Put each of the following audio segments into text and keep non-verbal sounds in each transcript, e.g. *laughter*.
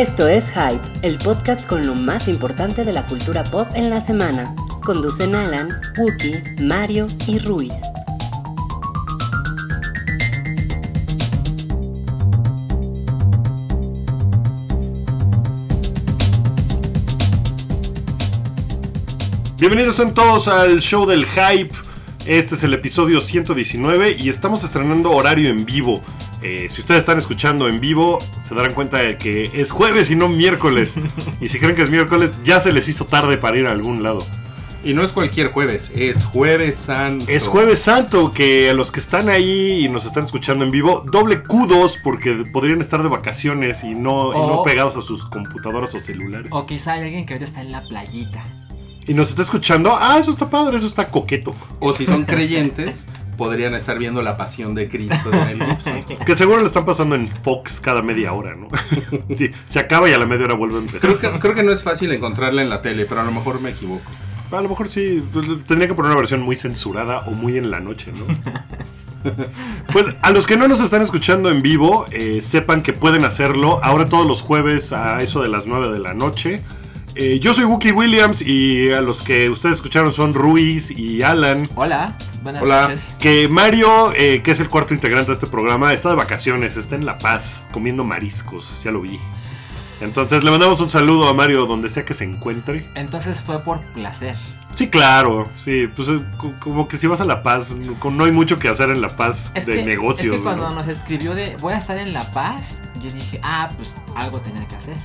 Esto es Hype, el podcast con lo más importante de la cultura pop en la semana. Conducen Alan, Wookie, Mario y Ruiz. Bienvenidos sean todos al show del hype. Este es el episodio 119 y estamos estrenando horario en vivo. Eh, si ustedes están escuchando en vivo, se darán cuenta de que es jueves y no miércoles. *laughs* y si creen que es miércoles, ya se les hizo tarde para ir a algún lado. Y no es cualquier jueves, es jueves santo. Es jueves santo, que a los que están ahí y nos están escuchando en vivo, doble kudos porque podrían estar de vacaciones y no, y no pegados a sus computadoras o celulares. O quizá hay alguien que ahorita está en la playita. Y nos está escuchando, ah, eso está padre, eso está coqueto. O si son *laughs* creyentes, podrían estar viendo la pasión de Cristo de Mel *laughs* Gibson. Que seguro le están pasando en Fox cada media hora, ¿no? *laughs* sí, se acaba y a la media hora vuelve a empezar. Creo que, creo que no es fácil encontrarla en la tele, pero a lo mejor me equivoco. A lo mejor sí, pues, tendría que poner una versión muy censurada o muy en la noche, ¿no? *laughs* pues a los que no nos están escuchando en vivo, eh, sepan que pueden hacerlo ahora todos los jueves a eso de las 9 de la noche. Eh, yo soy Wookie Williams y a los que ustedes escucharon son Ruiz y Alan. Hola, buenas Hola. noches. Que Mario, eh, que es el cuarto integrante de este programa, está de vacaciones, está en La Paz comiendo mariscos, ya lo vi. Entonces le mandamos un saludo a Mario donde sea que se encuentre. Entonces fue por placer. Sí, claro, sí, pues eh, co- como que si vas a La Paz, no no hay mucho que hacer en La Paz Es de que, negocios. es que cuando ¿no? nos escribió de voy a estar en La Paz, yo dije, ah, pues algo tenía que hacer.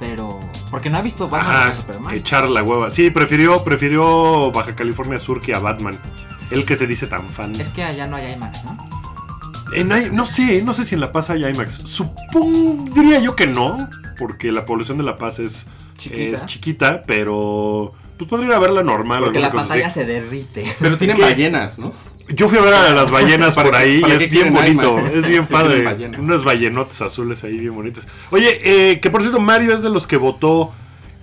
Pero, porque no ha visto Batman Ajá, Superman. echar la hueva. Sí, prefirió, prefirió Baja California Sur que a Batman. El que se dice tan fan. Es que allá no hay IMAX, ¿no? En I- no sé, no sé si en La Paz hay IMAX. Supondría yo que no, porque la población de La Paz es Chiquita. es chiquita, pero pues podría ir a verla normal. Porque la pantalla así. se derrite. Pero tienen ¿Qué? ballenas, ¿no? Yo fui a ver a las ballenas *laughs* ¿Para por ahí y es bien bonito, IMAX? es bien padre. Unas ballenotas azules ahí bien bonitas. Oye, eh, que por cierto, Mario es de los que votó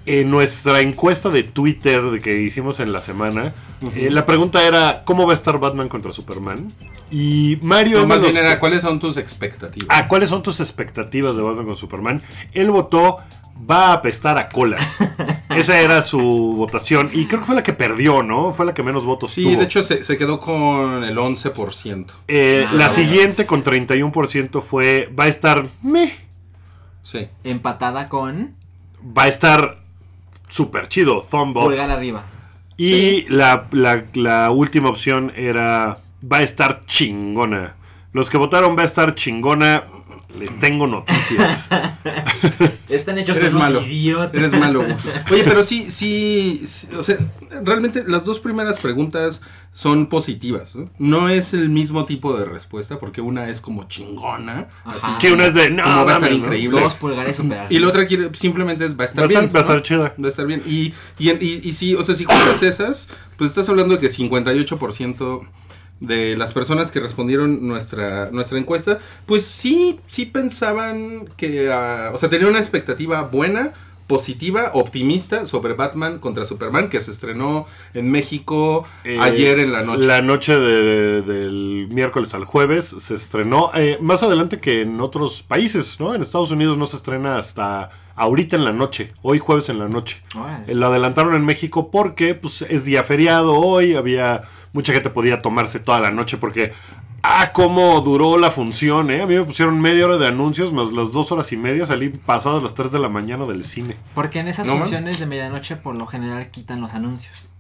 en nuestra encuesta de Twitter de que hicimos en la semana. Eh, la pregunta era, ¿cómo va a estar Batman contra Superman? Y Mario... No, es de bien los era, ¿cuáles son tus expectativas? Ah, ¿cuáles son tus expectativas de Batman con Superman? Él votó va a apestar a cola. *laughs* Esa era su votación y creo que fue la que perdió, ¿no? Fue la que menos votos Sí, tuvo. de hecho se, se quedó con el 11%. Eh, Ah, la bueno. siguiente con 31% fue va a estar meh, Sí. Empatada con va a estar súper chido, thumb up. pulgar arriba. Y la, la- la última opción era va a estar chingona. Los que votaron va a estar chingona, les tengo noticias. *laughs* Están hechos Eres unos malo. idiotas. Eres malo. *laughs* Oye, pero sí, sí, sí, o sea, realmente las dos primeras preguntas son positivas. No, No es el mismo tipo de respuesta porque una es como chingona, así. Sí, una es de no, como va a estar increíble. Dos pulgares super Y la otra quiere, simplemente es va a estar Va a estar- bien. va a estar ¿no? chida. Va a estar bien. Y, y, y, y sí, o sea, si juntas esas, pues estás hablando de que 58% de las personas que respondieron nuestra, nuestra encuesta, pues sí, sí pensaban que, ah, o sea, tenían una expectativa buena, positiva, optimista sobre Batman contra Superman, que se estrenó en México Eh, ayer en la noche. La noche de- del miércoles al jueves se estrenó. eh, más adelante que en otros países, ¿no? En Estados Unidos no se estrena hasta ahorita en la noche, hoy jueves en la noche. Eh, Lo adelantaron en México porque pues, es día feriado hoy, había mucha gente podía tomarse toda la noche porque... Ah, cómo duró la función, ¿eh? A mí me pusieron media hora de anuncios, más las dos horas y media, salí pasadas las 3 de la mañana del cine. Porque en esas No funciones de medianoche por lo general quitan los anuncios.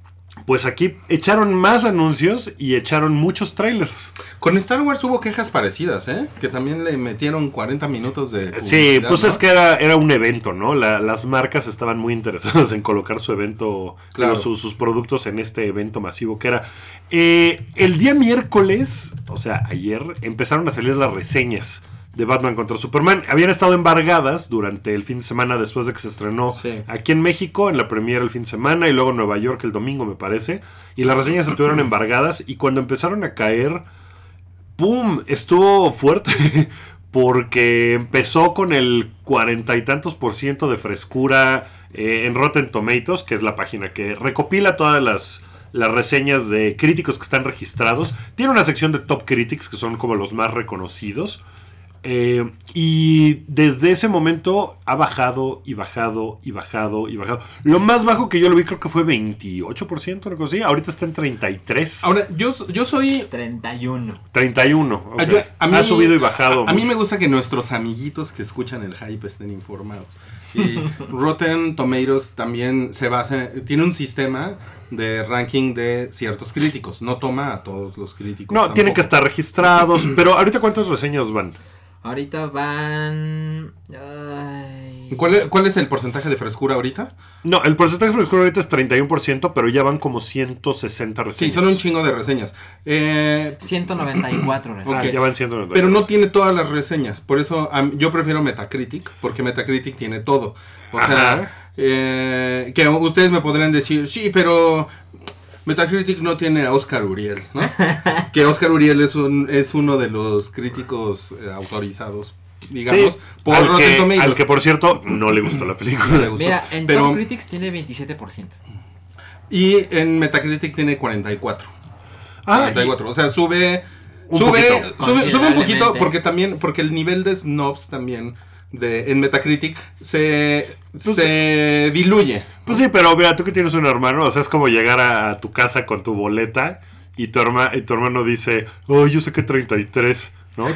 Pues aquí echaron más anuncios y echaron muchos trailers. Con Star Wars hubo quejas parecidas, ¿eh? Que también le metieron 40 minutos de... Sí, pues ¿no? es que era, era un evento, ¿no? La- las marcas estaban muy interesadas en colocar su evento, Claro. sus productos en este evento masivo que era. Eh, el día miércoles, o sea, ayer, empezaron a salir las reseñas de Batman contra Superman. Habían estado embargadas durante el fin de semana después de que se estrenó Sí. aquí en México, en la premiere el fin de semana, y luego en Nueva York el domingo, me parece. Y las reseñas estuvieron *clears throat* embargadas, y cuando empezaron a caer ¡Pum! Estuvo fuerte. *laughs* Porque empezó con el cuarenta y tantos por ciento de frescura eh, en Rotten Tomatoes, que es la página que recopila todas las, las reseñas de críticos que están registrados. Tiene una sección de Top Critics, que son como los más reconocidos. Eh, y desde ese momento ha bajado y bajado y bajado y bajado. Lo más bajo que yo lo vi creo que fue 28%, una cosa así. Ahorita está en 33. Ahora, yo, yo soy 31. 31. ok. Ah, yo- a mí- ha subido y bajado. A, a mí me gusta que nuestros amiguitos que escuchan el hype estén informados. Y *laughs* Rotten Tomatoes también se basa, tiene un sistema de ranking de ciertos críticos. No toma a todos los críticos. No, tienen tampoco. que estar registrados. *clears throat* pero ahorita, ¿cuántas reseñas van? Ahorita van. Ay. ¿Cuál es, cuál es el porcentaje de frescura ahorita? No, el porcentaje de frescura ahorita es 31%, pero ya van como 160 Sí, reseñas. son un chingo de reseñas. Eh, 194 Ah, reseñas. ya van 190. Pero no tiene todas las reseñas. Por eso yo prefiero Metacritic, porque Metacritic tiene todo. O sea, eh, que ustedes me podrán decir, sí, pero Metacritic no tiene a Oscar Uriel, ¿no? *laughs* que Oscar Uriel es, un, es uno de los críticos eh, autorizados, digamos, Sí, por al, Rotten que, Tomatoes. al que, por cierto, no le gustó la No película. le gustó. Mira, en pero, Top Critics tiene 27%. y en Metacritic tiene 44. Ah, 44. O sea, sube. Un sube, poquito. sube, sube un poquito porque también. Porque el nivel de snobs también. De, en Metacritic se, se diluye. Pues sí, pero vea, tú que tienes un hermano, o sea, es como llegar a, tu casa con tu boleta y tu, herma- y tu hermano dice, oh, yo sé que 33, ¿no?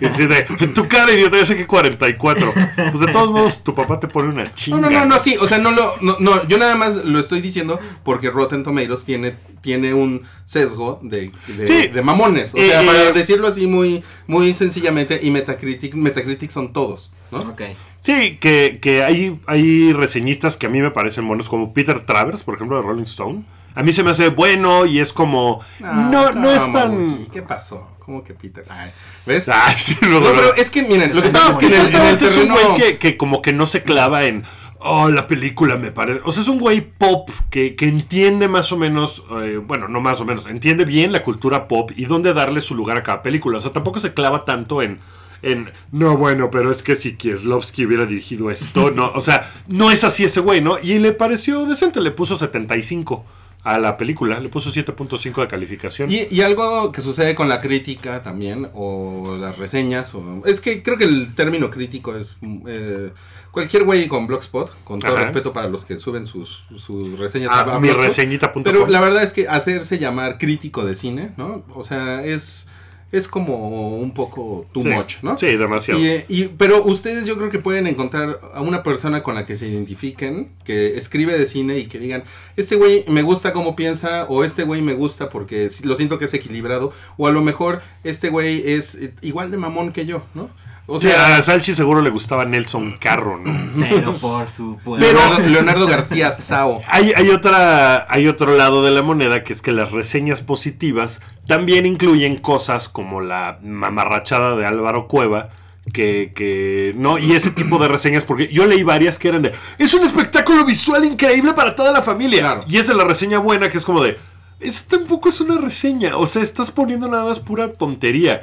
Y dice, en tu cara, idiota, yo sé que 44. Pues de todos modos, tu papá te pone una No, chinga. no, no, no, sí, o sea, no lo, no, no, yo nada más lo estoy diciendo porque Rotten Tomatoes tiene, tiene un sesgo de, de, Sí. de mamones, o sea, Eh, para eh. decirlo así muy, muy sencillamente, y Metacritic, Metacritic son todos, ¿no? Ok. Sí, que, que hay, hay reseñistas que a mí me parecen buenos, como Peter Travers, por ejemplo, de Rolling Stone. A mí se me hace bueno y es como... Ah, no, no es tan... Mamuchi, ¿Qué pasó? ¿Cómo que Peter? Ay, ¿Ves? Ay, sí, no, No, pero es que miren, lo que pasa es que en el, en el es un güey que, que como que no se clava en... Oh, la película me parece... O sea, es un güey pop que, que entiende más o menos... eh, bueno, no más o menos. Entiende bien la cultura pop y dónde darle su lugar a cada película. O sea, tampoco se clava tanto en... En, no, bueno, pero es que si Kieslowski hubiera dirigido esto, no, o sea, no es así ese güey, ¿no? Y le pareció decente, le puso 75 a la película, le puso 7.5 de calificación. Y, y algo que sucede con la crítica también, o las reseñas, o es que creo que el término crítico es eh, cualquier güey con Blogspot, con todo Ajá. respeto para los que suben sus, sus reseñas Ah, a, a mi reseñita.com. Pero la verdad es que hacerse llamar crítico de cine, ¿no? O sea, es, es como un poco too sí, much, ¿no? Sí, demasiado. Y, eh, y- pero ustedes yo creo que pueden encontrar a una persona con la que se identifiquen, que escribe de cine y que digan, este güey me gusta cómo piensa, o este güey me gusta porque lo siento que es equilibrado, o a lo mejor este güey es eh, igual de mamón que yo, ¿no? O sea, a Salchi seguro le gustaba Nelson Carro, ¿no? *laughs* Pero por supuesto. Leonardo, *laughs* Leonardo García Tsao. Hay, hay, otra, hay otro lado de la moneda que es que las reseñas positivas también incluyen cosas como la mamarrachada de Álvaro Cueva. Que, que no, y ese tipo de reseñas, porque yo leí varias que eran de es un espectáculo visual increíble para toda la familia. Claro. Y esa es la reseña buena, que es como de eso tampoco es una reseña. O sea, estás poniendo nada más pura tontería.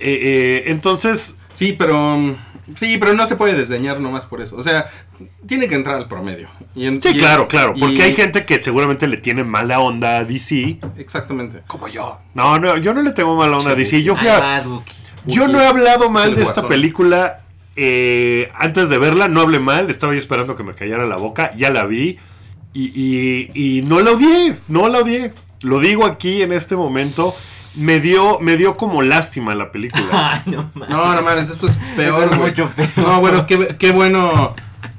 Eh, eh, entonces, Sí, pero mm, sí, pero no se puede desdeñar nomás por eso. O sea, tiene que entrar al promedio. Y en- sí, y- claro, claro. Porque y- hay gente que seguramente le tiene mala onda a DC. Exactamente. Como yo. No, no, yo no le tengo mala onda a DC. Yo fui a-. Yo no he hablado mal de esta película. eh, antes de verla, no hablé mal. Estaba yo esperando que me callara la boca. Ya la vi. Y, y- y no la odié. No la odié. Lo digo aquí en este momento. Me dio, me dio como lástima la película. *laughs* Ay, no mames. No, no mames, esto es peor. Eso es güey. mucho peor. No, bueno, qué, qué bueno.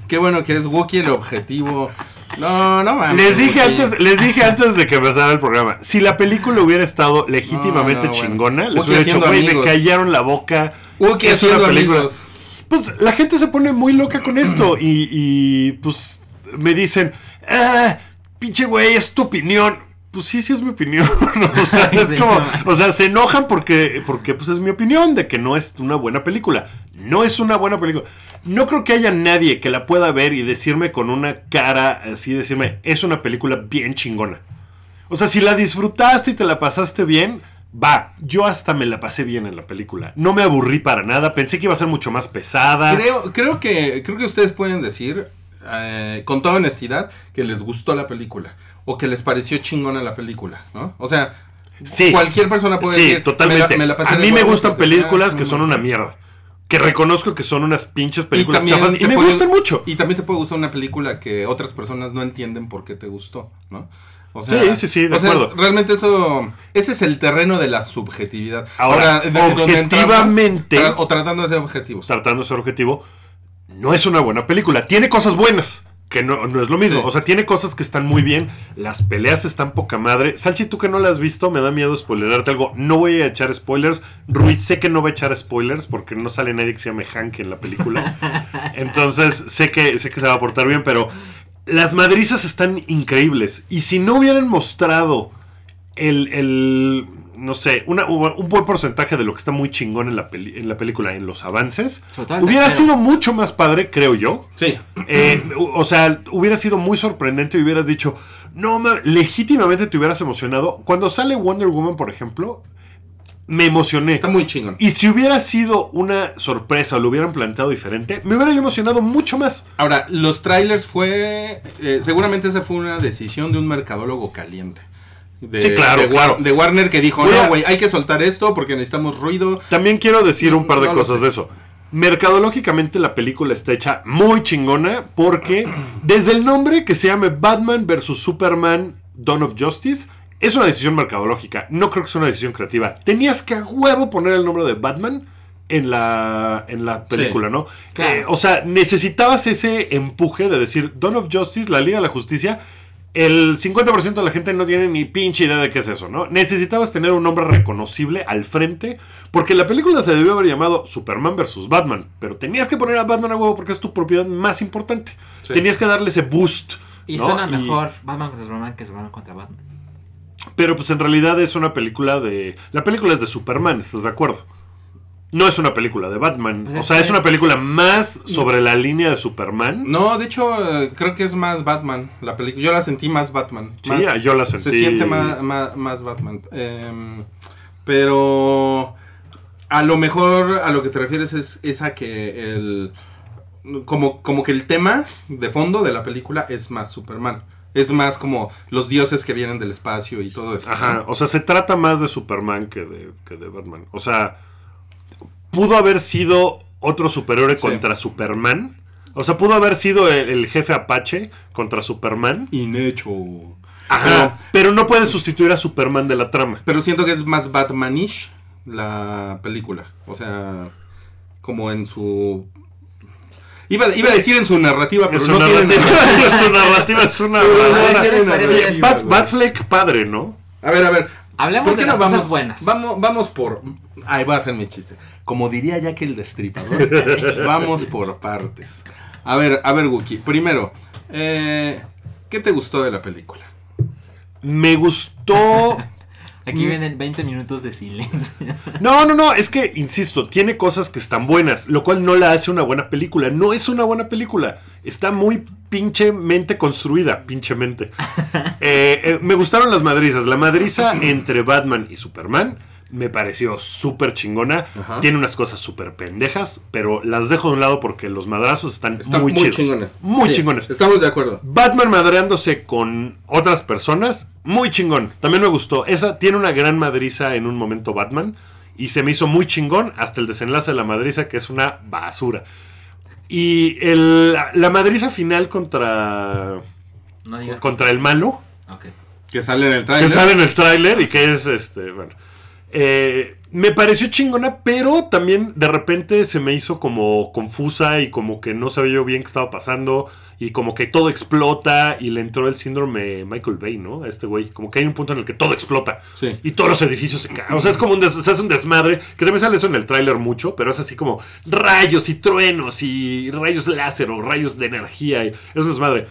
Qué bueno que es Wookiee el objetivo. No, no mames. Les dije antes, les dije antes de que empezara el programa, si la película hubiera estado legítimamente No, no, bueno. chingona, les hubiera haciendo güey, me callaron la boca. Wookiee es una película. amigos. Pues la gente se pone muy loca con esto y, y, pues me dicen, ah, pinche güey, es tu opinión. Pues sí, sí es mi opinión. *laughs* o, sea, *laughs* es Sí, como- no. o sea, se enojan porque, porque pues es mi opinión de que no es una buena película. No es una buena película. No creo que haya nadie que la pueda ver y decirme con una cara así, decirme, es una película bien chingona. O sea, si la disfrutaste y te la pasaste bien, va. Yo hasta me la pasé bien en la película. No me aburrí para nada. Pensé que iba a ser mucho más pesada. Creo, creo, que, creo que ustedes pueden decir, eh, con toda honestidad, que les gustó la película. O que les pareció chingona la película, ¿no? O sea, Sí. cualquier persona puede sí, decir. totalmente. "Me la- me la a mí me gustan películas que son muy una buena". mierda. que reconozco que son unas pinches películas también chafas y me gustan mucho. Y también te puede gustar una película que otras personas no entienden por qué te gustó, ¿no? O Sí, sí, sí, de o sea, acuerdo. realmente eso, ese es el terreno de la subjetividad. Ahora, objetivamente- entramos, o tratando de ser objetivos. Tratando de ser objetivo, no es una buena película. Tiene cosas buenas, que no, no es lo mismo. Sí. O sea, tiene cosas que están muy bien. Las peleas están poca madre. Salchi, tú que no la has visto, me da miedo spoilerarte algo. No voy a echar spoilers. Ruiz, sé que no va a echar spoilers porque no sale nadie que se llame Hank en la película. *laughs* Entonces, sé que, sé que se va a portar bien, pero las madrizas están increíbles. Y si no hubieran mostrado el, el, no sé, una- un buen porcentaje de lo que está muy chingón en la, peli- en la película, en los avances, el hubiera tercero. sido mucho más padre, creo yo. Sí. Eh, o sea, hubiera sido muy sorprendente y hubieras dicho, no, ma- legítimamente te hubieras emocionado. Cuando sale Wonder Woman, por ejemplo, me emocioné. Está muy chingón. Y si hubiera sido una sorpresa o lo hubieran planteado diferente, me hubiera yo emocionado mucho más. Ahora, los trailers fue. eh, seguramente esa fue una decisión de un mercadólogo caliente. De, Sí, claro, de, claro. de Warner que dijo: No, güey, hay que soltar esto porque necesitamos ruido. También quiero decir un par de No cosas de eso. Mercadológicamente la película está hecha muy chingona porque desde el nombre que se llame Batman vs. Superman Dawn of Justice es una decisión mercadológica. No creo que sea una decisión creativa. Tenías que a huevo poner el nombre de Batman en la, en la película, Sí, ¿no? claro. Eh, o sea, necesitabas ese empuje de decir Dawn of Justice, la Liga de la Justicia. El 50% de la gente no tiene ni pinche idea de qué es eso, ¿no? Necesitabas tener un nombre reconocible al frente, porque la película se debió haber llamado Superman vs. Batman, pero tenías que poner a Batman a huevo porque es tu propiedad más importante. Sí. Tenías que darle ese boost. Y ¿no? suena Y- mejor Batman contra Superman que Superman contra Batman. pero pues en realidad es una película de... La película es de Superman, ¿estás de acuerdo? No es una película de Batman. Pues o sea, es una es- película más sobre la línea de Superman. No, de hecho, eh, creo que es más Batman. La película. Yo la sentí más Batman. Sí, más- yo la Se sentí- siente más, más, más Batman. Em, pero. A lo mejor a lo que te refieres es, es a que el. Como, como que el tema de fondo de la película es más Superman. Es más como los dioses que vienen del espacio y todo eso. Ajá, ¿no? o sea, se trata más de Superman que de, que de Batman. O sea, pudo haber sido otro superhéroe Sí. contra Superman. O sea, pudo haber sido el, el jefe Apache contra Superman. Inhecho. Ajá, pero no puede sustituir a Superman de la trama. Pero siento que es más Batmanish la película. O sea, como en su. Iba, iba a decir en su narrativa, pero su no tiene narrativa, narrativa. *laughs* su narrativa es una Pero no basura. ¿qué les tiene? Bat. Batfleck padre, ¿no? A ver, a ver. Hablemos ¿por qué de no las vamos, cosas buenas. Vamos, vamos por. Ay, voy a hacer mi chiste. Como diría Jack el Destripador, *laughs* vamos por partes. A ver, a ver, Wookie. Primero, eh, ¿qué te gustó de la película? Me gustó *laughs* Aquí vienen 20 minutos de silencio. *laughs* No, no, no, es que, insisto, tiene cosas que están buenas, lo cual no la hace una buena película. No es una buena película. Está muy pinchemente construida, pinchemente. *laughs* Eh, eh, me gustaron las madrizas. La madriza entre Batman y Superman me pareció súper chingona. Ajá. Tiene unas cosas súper pendejas, pero las dejo de un lado porque los madrazos están, Están muy, muy, chidos. chingones. Muy Sí, chingones. Estamos de acuerdo. Batman madreándose con otras personas, muy chingón. También me gustó. Esa tiene una gran madriza en un momento Batman. Y se me hizo muy chingón hasta el desenlace de la madriza, que es una basura. Y el- la, la madriza final contra, No digas. contra el malo, Ok. Que sale en el que trailer. sale en el tráiler y que es este, bueno. eh, me pareció chingona, pero también de repente se me hizo como confusa y como que no sabía yo bien qué estaba pasando y como que todo explota y le entró el síndrome Michael Bay, ¿no? A este güey, como que hay un punto en el que todo explota Sí. y todos los edificios se caen. O sea, es como un, des- se hace un desmadre, que también sale eso en el tráiler mucho, pero es así como rayos y truenos y rayos láser o rayos de energía y es un desmadre.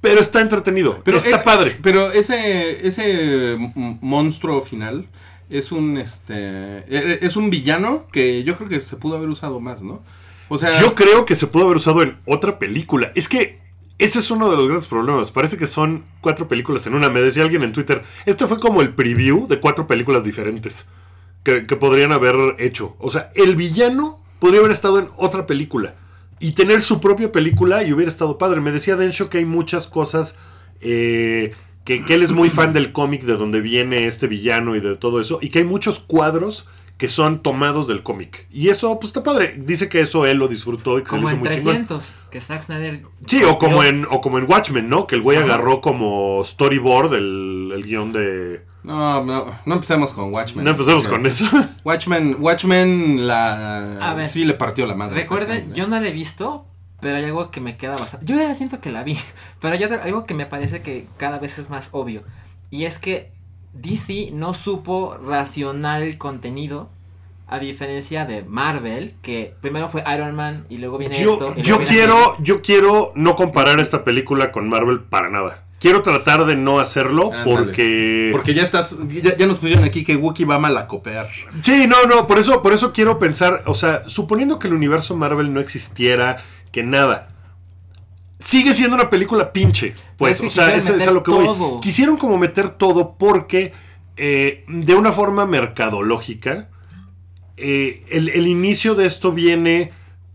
Pero está entretenido, pero está eh, padre. Pero ese, ese monstruo final es un este eh, es un villano que yo creo que se pudo haber usado más, ¿no? O sea, Yo creo que se pudo haber usado en otra película. Es que ese es uno de los grandes problemas. Parece que son cuatro películas en una. Me decía alguien en Twitter, este fue como el preview de cuatro películas diferentes que, que podrían haber hecho. O sea, el villano podría haber estado en otra película y tener su propia película y hubiera estado padre. Me decía Densho que hay muchas cosas eh, que, que él es muy fan del cómic de donde viene este villano y de todo eso y que hay muchos cuadros que son tomados del cómic. Y eso, pues está padre. Dice que eso él lo disfrutó y que Como se en le hizo muy chingón. 300, que Zack Snyder. Sí, o como, en, o como en Watchmen, ¿no? Que el güey Ajá. agarró como storyboard el, el guion de... No, no, no empecemos con Watchmen. No empecemos con eso. Watchmen, Watchmen la A ver. sí le partió la madre. Recuerden, yo no la he visto, pero hay algo que me queda bastante. Yo ya siento que la vi, *laughs* pero hay algo que me parece que cada vez es más obvio. Y es que DC no supo racionar el contenido. A diferencia de Marvel, que primero fue Iron Man y luego viene Yo, esto. y yo viene quiero, yo quiero no comparar esta película con Marvel para nada. Quiero tratar de no hacerlo porque... Porque ya estás, ya, ya nos pusieron aquí que Wookiee va a malacopear. Sí, no, no, por eso, por eso quiero pensar, o sea, suponiendo que el universo Marvel no existiera, que nada. Sigue siendo una película pinche. Pues, o sea, es, es a lo que voy. Quisieron como meter todo porque, eh, de una forma mercadológica, eh, el, el inicio de esto viene.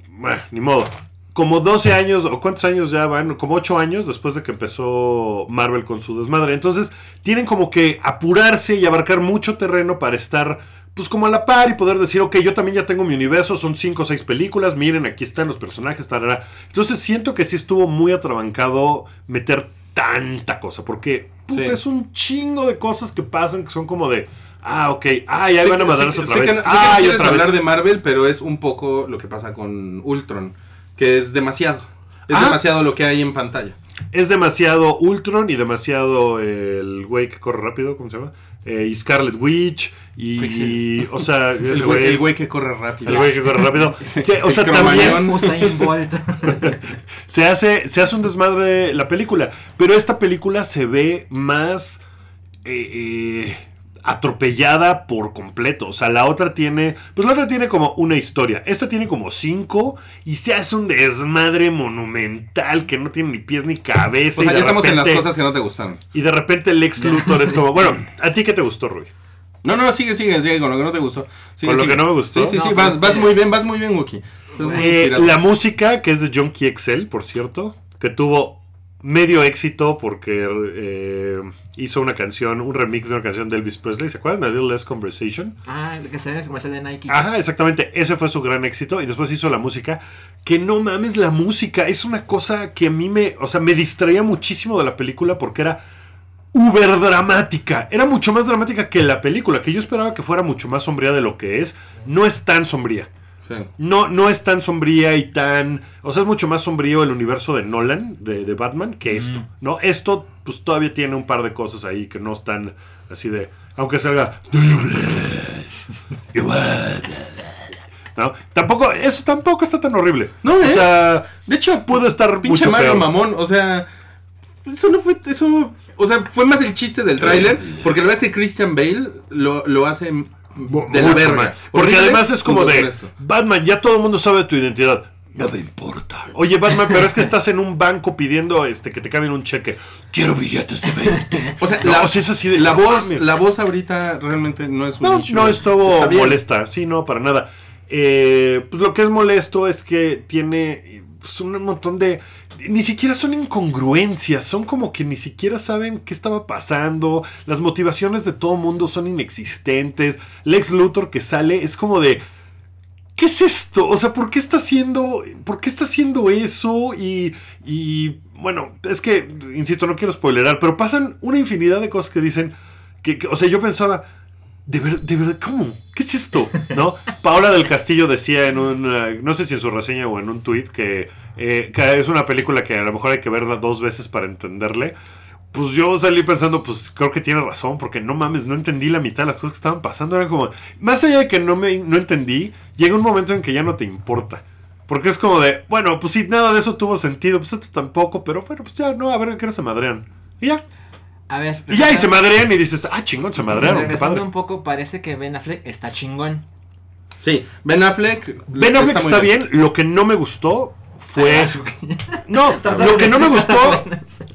bueno, ni modo. Como 12 años, o cuántos años ya van, como 8 años después de que empezó Marvel con su desmadre. Entonces, tienen como que apurarse y abarcar mucho terreno para estar, pues, como a la par y poder decir, ok, yo también ya tengo mi universo, son 5 o 6 películas, miren, aquí están los personajes, tarara. Entonces, siento que sí estuvo muy atrabancado meter tanta cosa, porque puta, Sí. es un chingo de cosas que pasan que son como de, ah, ok, ah, ya Sé van a matarnos sé- otra sé vez. que no- sé que ah, no quieres otra hablar vez. de Marvel, pero es un poco lo que pasa con Ultron, que es demasiado. Es Ah. demasiado lo que hay en pantalla. Es demasiado Ultron y demasiado el güey que corre rápido, ¿cómo se llama? Eh, y Scarlet Witch y, Quicksilver. o sea, *laughs* El güey, el güey que corre rápido. el güey que corre rápido. *laughs* Sí, o El sea, también *laughs* se hace, se hace un desmadre la película. Pero esta película se ve más eh, eh, atropellada por completo. O sea, la otra tiene. Pues la otra tiene como una historia. Esta tiene como cinco. Y se hace un desmadre monumental que no tiene ni pies ni cabeza. O sea, y ya de estamos en las repente- cosas que no te gustaron. Y de repente Lex Luthor es como. Bueno, ¿a ti qué te gustó, Rui? No, no, sigue, sigue, sigue con lo que no te gustó. Sigue, Con lo sigue. que no me gustó. Sí, sí, sí, No, vas, pues, vas muy bien, vas muy bien, Wookie. Eh, la música, que es de Junkie XL, por cierto, que tuvo medio éxito porque eh, hizo una canción, un remix de una canción de Elvis Presley. ¿Se acuerdan? A Little Less Conversation. ah, el que salió en el comercial de Nike. Ajá, exactamente. Ese fue su gran éxito. Y después hizo la música. Que no mames, la música es una cosa que a mí me. O sea, me distraía muchísimo de la película porque era uber dramática. Era mucho más dramática que la película, que yo esperaba que fuera mucho más sombría de lo que es. No es tan sombría. Sí. No, no es tan sombría y tan. O sea, es mucho más sombrío el universo de Nolan, de, de Batman, que esto. ¿No? Esto, pues todavía tiene un par de cosas ahí que no están así de. Aunque salga. *laughs* Tampoco, eso tampoco está tan horrible. No, O ¿eh? sea, De hecho, pudo estar pinche mucho Mario peor. mamón, o sea, eso no fue, eso, o sea, fue más el chiste del tráiler, porque lo hace Christian Bale, lo, lo hace de la verga. Porque además es como de. Batman, ya todo el mundo sabe tu identidad. No me importa. Oye, Batman, pero es que estás en un banco pidiendo este que te cambien un cheque. Quiero billetes de 20. O sea, No, la, o sea, es así de- la voz, la voz ahorita realmente no es un No, issue. no estuvo molesta. Sí, no, para nada. Eh, pues lo que es molesto es que tiene pues, un montón de. Ni siquiera son incongruencias, son como que ni siquiera saben qué estaba pasando. Las motivaciones de todo mundo son inexistentes. Lex Luthor que sale es como de. ¿Qué es esto? O sea, ¿por qué está haciendo, por qué está haciendo eso? Y, y bueno, es que, insisto, no quiero spoilerar, pero pasan una infinidad de cosas que dicen, que, que- o sea, yo pensaba, de, ver- de verdad, ¿cómo? ¿Qué es esto? ¿No? Paola del Castillo decía en un, eh, no sé si en su reseña o en un tweet, que, eh, que es una película que a lo mejor hay que verla dos veces para entenderle. Pues yo salí pensando, pues creo que tiene razón, porque no mames, no entendí la mitad de las cosas que estaban pasando. Era como, más allá de que no me no entendí, llega un momento en que ya no te importa. Porque es como de, bueno, pues si nada de eso tuvo sentido, pues esto tampoco, pero bueno, pues ya, no, a ver qué se madrean. Y ya. A ver. Y ya, y se madrean y dices, ah, chingón, se madrearon, qué Regresando padre. un poco, parece que Ben Affleck está chingón. Sí, Ben Affleck. Ben Affleck está bien. lo que no me gustó fue... No, *laughs* *laughs* lo que no me gustó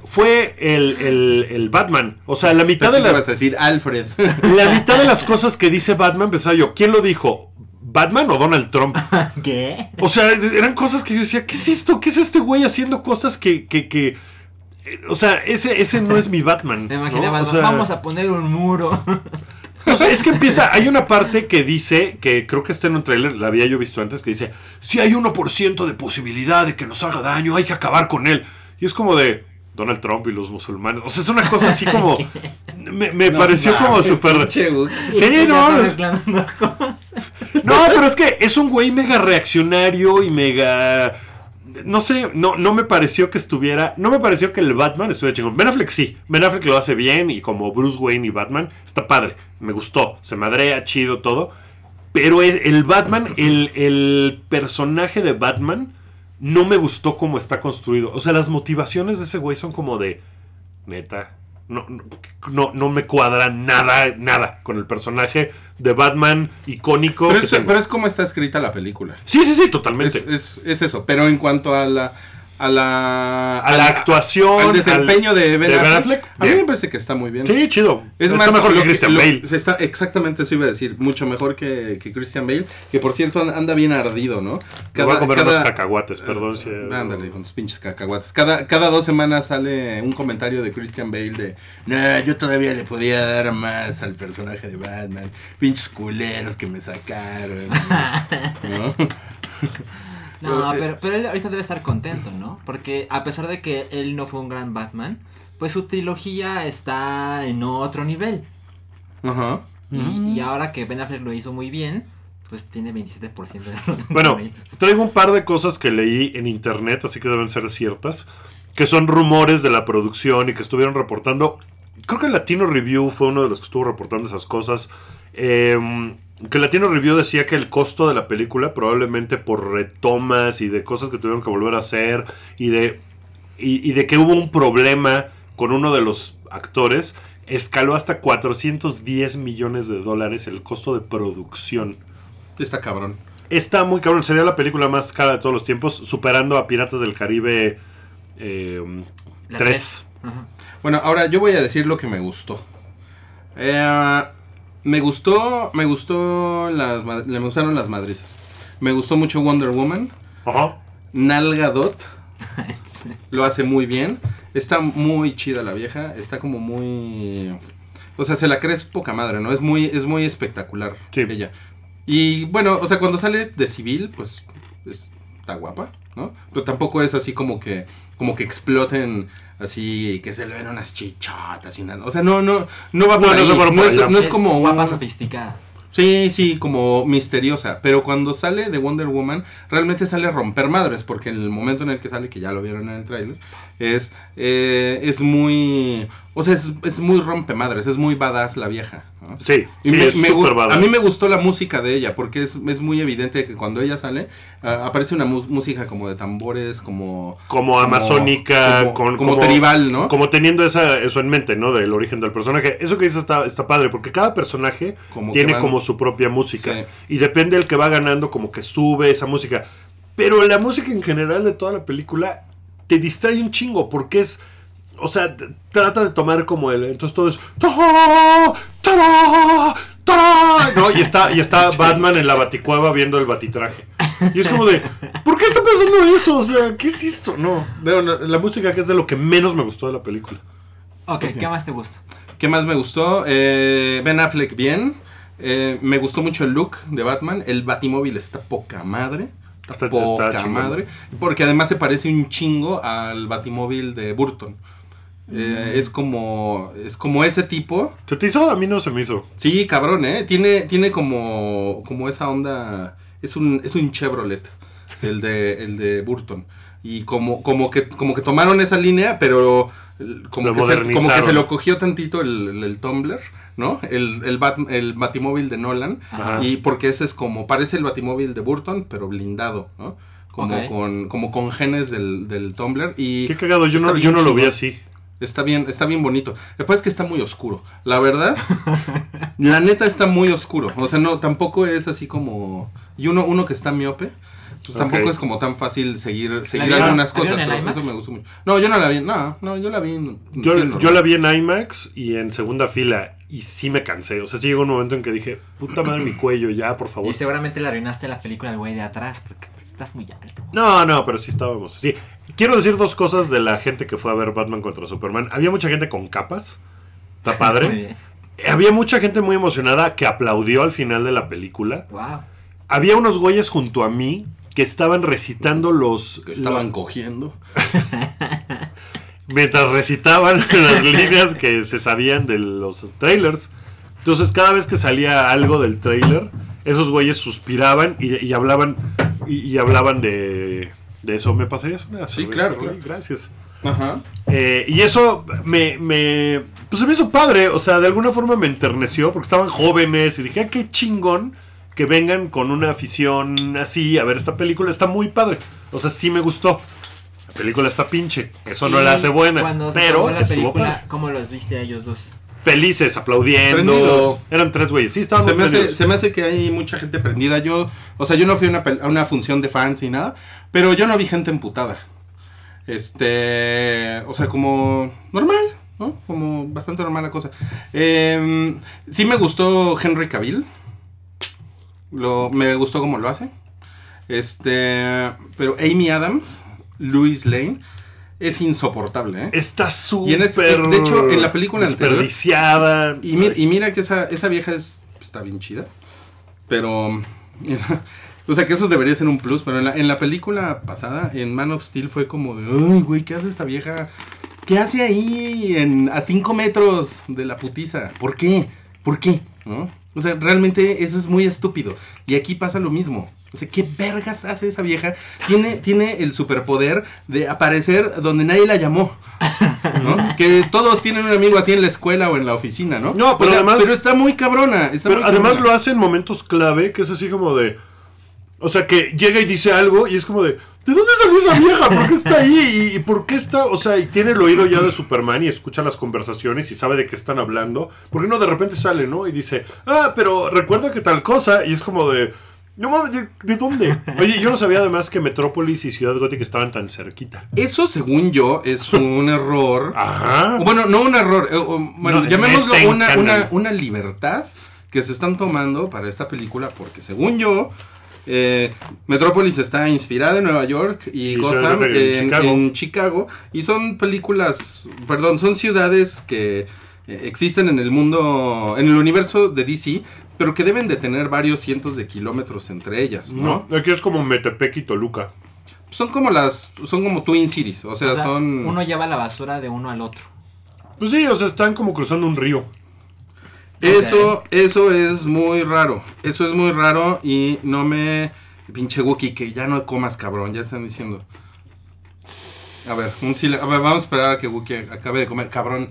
fue el, el- el Batman. O sea, la mitad Pensé de la, ibas a decir Alfred. *laughs* la mitad de las cosas que dice Batman, pensaba yo, ¿quién lo dijo? ¿Batman o Donald Trump? ¿Qué? O sea, eran cosas que yo decía, ¿qué es esto? ¿Qué es este güey haciendo cosas que... que, que- o sea, ese, ese no es mi Batman. *laughs* O sea, vamos a poner un muro. *laughs* O sea, es que empieza, hay una parte que dice, que creo que está en un tráiler, la había yo visto antes, que dice, si hay 1% de posibilidad de que nos haga daño, hay que acabar con él. Y es como de Donald Trump y los musulmanes. O sea, es una cosa así como... *laughs* Me, me No pareció como súper... Sí, no, es- no, pero es que es un güey mega reaccionario y mega. No sé, no, no me pareció que estuviera. No me pareció que el Batman estuviera chingón. Ben Affleck sí. Ben Affleck lo hace bien y como Bruce Wayne y Batman está padre. Me gustó. Se madrea, chido, todo. Pero el, Batman, el, el personaje de Batman, no me gustó cómo está construido. O sea, las motivaciones de ese güey son como de. Neta. No, no, no, me cuadra nada, nada con el personaje de Batman icónico. Pero es, pero es como está escrita la película. Sí, sí, sí, Es, totalmente. es, es eso. Pero en cuanto a la. A la, A la actuación, Al desempeño al- de Ben de Ben Affleck. Affleck, a mí bien. me parece que está muy bien. sí, chido. Es está más, mejor que Christian lo- Bale. se está, exactamente eso iba a decir. Mucho mejor que, que Christian Bale. Que por cierto anda- bien ardido, ¿no? Me voy a comer unos cacahuates, perdón. si- Ándale, con tus pinches cacahuates. Cada, cada dos semanas sale un comentario de Christian Bale de No, yo todavía le podía dar más al personaje de Batman. Pinches culeros que me sacaron. ¿no? *laughs* *laughs* No, Eh, pero, pero él ahorita debe estar contento, ¿no? Porque a pesar de que él no fue un gran Batman, pues su trilogía está en otro nivel. Ajá. Y, Mm. y ahora que Ben Affleck lo hizo muy bien, pues tiene 27% de Rotten *laughs* Bueno, traigo un par de cosas que leí en internet, así que deben ser ciertas, que son rumores de la producción y que estuvieron reportando. Creo que Latino Review fue uno de los que estuvo reportando esas cosas. Eh, que Latino Review decía que el costo de la película, probablemente por retomas y de cosas que tuvieron que volver a hacer y de, y, y de que hubo un problema con uno de los actores, escaló hasta 410 millones de dólares el costo de producción. Está cabrón. Está muy cabrón. Sería la película más cara de todos los tiempos, superando a Piratas del Caribe eh, La 3. tres. Ajá. Bueno, ahora yo voy a decir lo que me gustó. Eh, me gustó, me gustó las, me gustaron las madrizas. Me gustó mucho Wonder Woman. Ajá. Nalga Dot. *laughs* Lo hace muy bien. Está muy chida la vieja. Está como muy. O sea, se la crees poca madre, ¿no? Es muy, es muy espectacular Sí. ella. Y bueno, o sea, cuando sale de civil, pues es- está guapa, ¿no? Pero tampoco es así como que, como que exploten así, que se le ven unas chichotas y una. O sea, no, no, no va por No, no ahí. No es, allá. no es como guapa un- sofisticada. Sí, sí, como misteriosa. Pero cuando sale de Wonder Woman, realmente sale a romper madres. Porque en el momento en el que sale, que ya lo vieron en el tráiler, es, eh, es muy. O sea, es, es muy rompemadres, es muy badass la vieja. ¿no? Sí, Y sí, me- es me súper gu- badass. A mí me gustó la música de ella, porque es, es muy evidente que cuando ella sale, aparece una música como de tambores, como... Como amazónica, como, con, como tribal, ¿no? Como teniendo esa, eso en mente, ¿no? Del origen del personaje. Eso que dices está, está padre, porque cada personaje Como tiene van- como su propia música. Sí. Y depende del que va ganando, como que sube esa música. Pero la música en general de toda la película te distrae un chingo, porque es. O sea, trata de tomar como el. Entonces todo es. "Ta, ta, ta", ¿no? Y está, y está *laughs* Batman en la baticueva viendo el batitraje. Y es como de. ¿Por qué está pasando eso? O sea, ¿qué es esto? No. no, la música que es de lo que menos me gustó de la película. Ok, ¿qué más te gusta? ¿Qué más me gustó? Eh, ben Affleck bien. Eh, me gustó mucho el look de Batman. El Batimóvil está poca madre. Está, poca madre. Porque además se parece un chingo al Batimóvil de Burton. Eh. Es como. Es como ese tipo. ¿Se te hizo? A mí no se me hizo. Sí, cabrón, ¿eh? Tiene, tiene como, como esa onda. Es un, es un Chevrolet, el de, el de Burton. Y como, como, que, como que tomaron esa línea, pero como, que se, como que modernizaron. se lo cogió tantito el, el, el Tumblr, ¿no? El, el, Bat- el batimóvil de Nolan. Ajá. Y porque ese es como, parece el batimóvil de Burton, pero blindado, ¿no? Como, con, como con genes del, del Tumblr. Y Qué cagado, yo no, yo no lo vi así. Está bien, está bien bonito. Lo que pasa es que está muy oscuro. La verdad, *laughs* la neta está muy oscuro. O sea, no, tampoco es así como. Y uno, uno que está miope, pues tampoco es como tan fácil seguir, seguir algunas la cosas. pero eso me gustó mucho. No, yo no la vi. No, no, yo la vi. en- Yo, sí, yo la vi en IMAX y en segunda fila y sí me cansé. O sea, sí llegó un momento en que dije, puta madre mi cuello, ya, por favor. Y seguramente le arruinaste la película al güey de atrás porque estás muy alto. No, no, pero sí estábamos así. Quiero decir dos cosas de la gente que fue a ver Batman contra Superman. Había mucha gente con capas. Está *laughs* padre. Había mucha gente muy emocionada que aplaudió al final de la película. Wow. Había unos güeyes junto a mí que estaban recitando los... Que estaban cogiendo. *laughs* mientras recitaban *laughs* las líneas que se sabían de los trailers. Entonces cada vez que salía algo del trailer, esos güeyes suspiraban y, y hablaban y, y hablaban de, de eso. ¿Me pasarías una Sí, claro. Gracias. Ajá. Eh, y eso me, me. Pues se me hizo padre. O sea, de alguna forma me enterneció porque estaban jóvenes y dije, ah, qué chingón que vengan con una afición así a ver esta película. Está muy padre. O sea, sí me gustó. La película está pinche. Eso no la hace buena. Cuando se pero la estuvo película, padre. ¿cómo los viste a ellos dos? Felices, aplaudiendo. Prendidos. Eran tres güeyes. Sí, estaban Se muy me, hace, se me hace que hay mucha gente prendida. Yo, o sea, yo no fui a una, pel- a una función de fans ni nada, pero yo no vi gente emputada. Este, o sea, como normal, ¿no? Como bastante normal la cosa. Eh, sí me gustó Henry Cavill. Lo, me gustó cómo lo hace. Este, pero Amy Adams, Louis Lane, es insoportable, ¿eh? Está Y en súper. de hecho, en la película anterior- Desperdiciada. Y, mi- y mira que esa, esa vieja es, está bien chida. Pero. O sea que eso debería ser un plus. Pero en la, en la película pasada, en Man of Steel, fue como de. Ay, güey, ¿qué hace esta vieja? ¿Qué hace ahí en, a 5 metros de la putiza? ¿Por qué? ¿Por qué? ¿No? O sea, realmente eso es muy estúpido. Y aquí pasa lo mismo. O sea, ¿qué vergas hace esa vieja? Tiene, tiene el superpoder de aparecer donde nadie la llamó. ¿no? *laughs* que todos tienen un amigo así en la escuela o en la oficina, ¿no? No, pero O sea, además- Pero está muy cabrona. está Pero muy además cabrona. lo hace en momentos clave, que es así como de. O sea, que llega y dice algo y es como de. ¿De dónde salió esa vieja? ¿Por qué está ahí? ¿Y, y por qué está.? O sea, y tiene el oído ya de Superman y escucha las conversaciones y sabe de qué están hablando. ¿Por qué no de repente sale, no? Y dice, ah, pero recuerda que tal cosa. Y es como de. No mames, ¿de, de dónde? *laughs* Oye, yo no sabía además que Metrópolis y Ciudad Gótica estaban tan cerquita. Eso, según yo, es un error. Ajá. Bueno, no un error. eh, bueno, No, llamémoslo está en una, una, una libertad que se están tomando para esta película. Porque según yo, eh, Metrópolis está inspirada en Nueva York y, Y Gotham Ciudad Gótica en en, Chicago. en Chicago. Y son películas, perdón, son ciudades que eh, existen en el mundo, en el universo de DC. Pero que deben de tener varios cientos de kilómetros entre ellas, ¿no? No, aquí es como Metepec y Toluca. Son como las, son como Twin Cities, o sea, O sea, son... uno lleva la basura de uno al otro. Pues sí, o sea, están como cruzando un río. Eso, eso es muy raro. Eso es muy raro y no me. Pinche Wookie, que ya no comas, cabrón. Ya están diciendo. A ver, un sile- A ver, vamos a esperar a que Wookie acabe de comer, cabrón.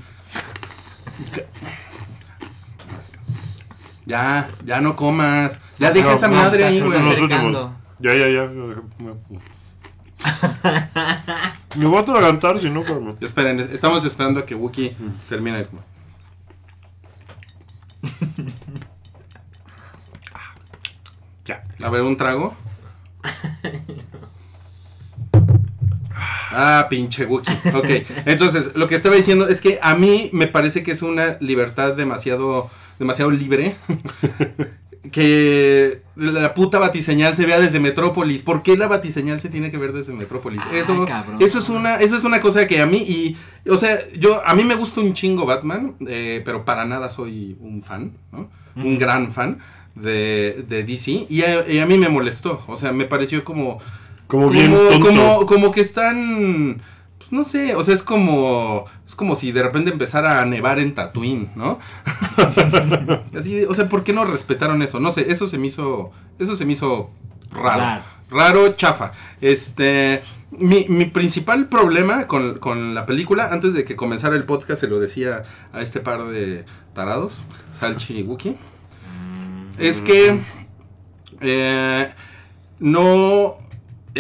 Ya, ya no comas. Ya deja No, esa no, madre ahí, güey. Los últimos. Ya, ya, ya. *laughs* Me voy a atragantar si no, Carmen. Esperen, estamos esperando a que Wookie termine de comer. Ya. A ver, un trago. Ah, pinche Wookie. Ok, entonces lo que estaba diciendo es que a mí me parece que es una libertad demasiado, demasiado libre. *laughs* que la puta batiseñal se vea desde Metrópolis. ¿Por qué la batiseñal se tiene que ver desde Metrópolis? Ay, Eso, cabrón. eso es una, eso es una cosa que a mí y, o sea, yo a mí me gusta un chingo Batman, eh, pero para nada soy un fan, ¿no? Un gran fan de, de DC y a, y a mí me molestó. O sea, me pareció como Como bien como, tonto. como, como que están. Pues, no sé, o sea, es como. Es como si de repente empezara a nevar en Tatooine, ¿no? *laughs* Así, o sea, ¿por qué no respetaron eso? No sé, eso se me hizo. Eso se me hizo raro. Raro. Raro, chafa. Este. Mi, mi principal problema con, con la película, antes de que comenzara el podcast, se lo decía a este par de tarados, Salchi y Wookie, es que eh, no,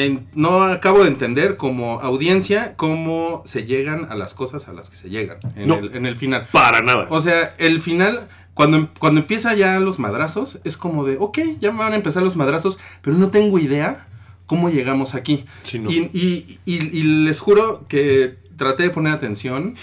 en- no acabo de entender como audiencia cómo se llegan a las cosas a las que se llegan en, No. el, en el final. Para nada. O sea, el final, cuando, cuando empieza ya los madrazos, es como de, ok, ya me van a empezar los madrazos, pero no tengo idea cómo llegamos aquí. Sí, no. y, y- y- y les juro que traté de poner atención.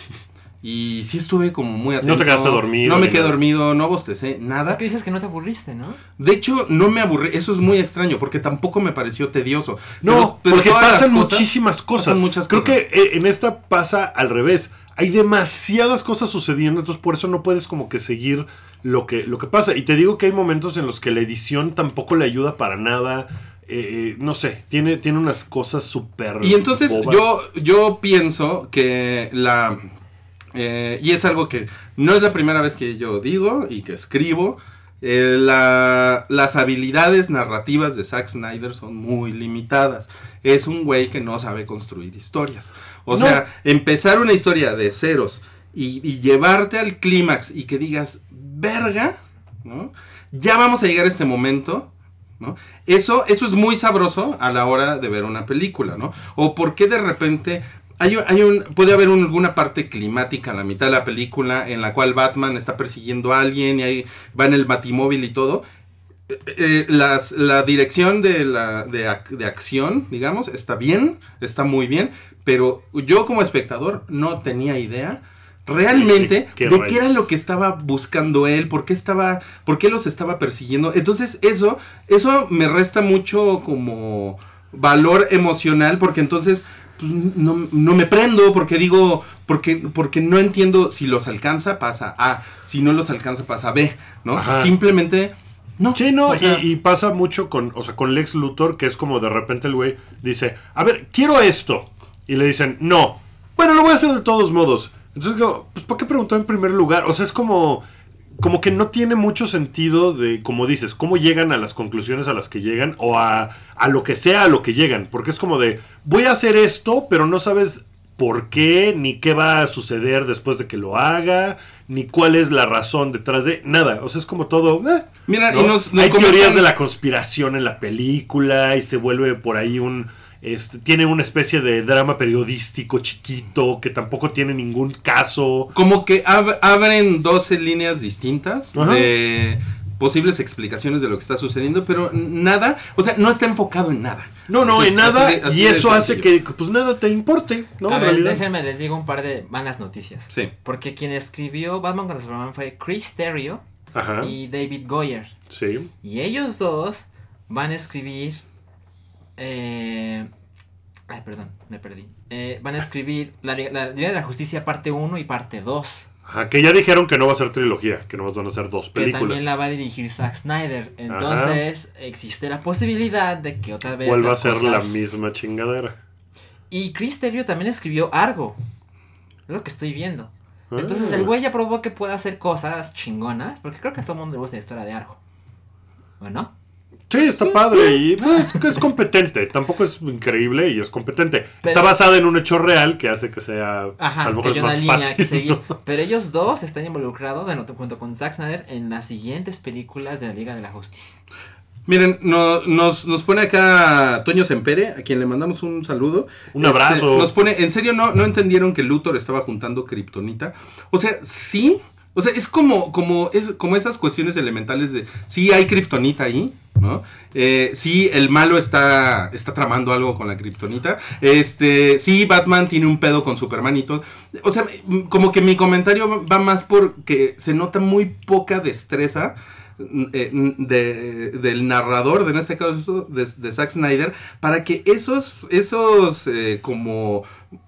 Y sí estuve como muy atento. No te quedaste dormido No me quedé nada. dormido, no bostecé, Es nada. que dices que no te aburriste, ¿no? De hecho, no me aburrí. Eso es muy extraño, porque tampoco me pareció tedioso. No, Pero- pero porque pasan cosas- muchísimas cosas. pasan muchas Creo cosas. que eh, en esta pasa al revés. hay demasiadas cosas sucediendo, entonces por eso no puedes como que seguir lo que, lo que pasa. Y te digo que hay momentos en los que la edición tampoco le ayuda para nada. eh, no sé, tiene, tiene unas cosas súper. Y entonces bobas. yo, yo pienso que la... eh, y es algo que no es la primera vez que yo digo y que escribo. eh, la- las habilidades narrativas de Zack Snyder son muy limitadas. Es un güey que no sabe construir historias. O No. sea, empezar una historia de ceros y, y llevarte al clímax y que digas, verga, ¿no? Ya vamos a llegar a este momento, ¿no? Eso, eso es muy sabroso a la hora de ver una película, ¿no? O por qué de repente hay, un- hay un, puede haber un- alguna parte climática en la mitad de la película en la cual Batman está persiguiendo a alguien y ahí va en el batimóvil y todo. Eh, eh, las- la dirección de, la, de, ac- de acción, digamos, está bien, está muy bien, pero yo como espectador no tenía idea realmente ¿Qué- qué de qué era lo que estaba buscando él, por qué estaba, por qué los estaba persiguiendo. Entonces eso, eso me resta mucho como valor emocional, porque entonces pues, no, no me prendo, porque digo, porque, porque no entiendo si los alcanza, pasa A, si no los alcanza, pasa B, ¿no? Ajá. Simplemente, no. Sí, no, o sea, y, y pasa mucho con, o sea, con Lex Luthor, que es como de repente el güey dice, a ver, quiero esto. Y le dicen, no. Bueno, lo voy a hacer de todos modos. Entonces digo, pues ¿para qué preguntó en primer lugar? O sea, es como, como que no tiene mucho sentido de, como dices, cómo llegan a las conclusiones a las que llegan o a, a lo que sea a lo que llegan. Porque es como de, voy a hacer esto, pero no sabes por qué, ni qué va a suceder después de que lo haga, ni cuál es la razón detrás de nada. O sea, es como todo... eh, Mira, ¿no? y nos, nos Hay comentan- teorías de la conspiración en la película y se vuelve por ahí un... Este, tiene una especie de drama periodístico chiquito que tampoco tiene ningún caso. Como que ab- abren 12 líneas distintas Ajá. de posibles explicaciones de lo que está sucediendo, pero nada, o sea, no está enfocado en nada. No, no, en nada. así de- así y eso hace que pues nada te importe, ¿no? a en ver, realidad. déjenme les digo un par de malas noticias. Sí. Porque quien escribió Batman contra Superman fue Chris Terrio Ajá. y David Goyer. Sí. Y ellos dos van a escribir. Eh, ay, perdón, me perdí. Eh, van a escribir la, Liga- la Liga de la Justicia parte 1 y parte 2. Ajá, que ya dijeron que no va a ser trilogía, que no van a ser dos Que películas. también la va a dirigir Zack Snyder. Entonces, existe la posibilidad de que otra vez. Vuelva a ser la misma chingadera. Y Chris Terrio también escribió Argo. Es lo que estoy viendo. Entonces Ah. el güey ya probó que puede hacer cosas chingonas. Porque creo que a todo el mundo le gusta la historia de Argo. ¿O no? Sí, está padre y *laughs* pues, es competente. Tampoco es increíble y es competente. está basada en un hecho real que hace que sea Ajá, a lo mejor es más línea fácil. que seguir. ¿no? Pero ellos dos están involucrados, bueno, junto con Zack Snyder, en las siguientes películas de la Liga de la Justicia. Miren, no- nos, nos pone acá Toño Sempere, a quien le mandamos un saludo. Este, Un abrazo. nos pone, ¿en serio no, no entendieron que Luthor estaba juntando kriptonita? O sea, sí. O sea, es como, como, es como esas cuestiones elementales de, sí hay kriptonita ahí, ¿no? Eh, sí, el malo está, está tramando algo con la kriptonita. Este, sí, Batman tiene un pedo con Superman y todo. O sea, mm, como que mi comentario va más porque se nota muy poca destreza eh, de- del narrador, de en este caso de, de Zack Snyder, para que esos, esos eh, como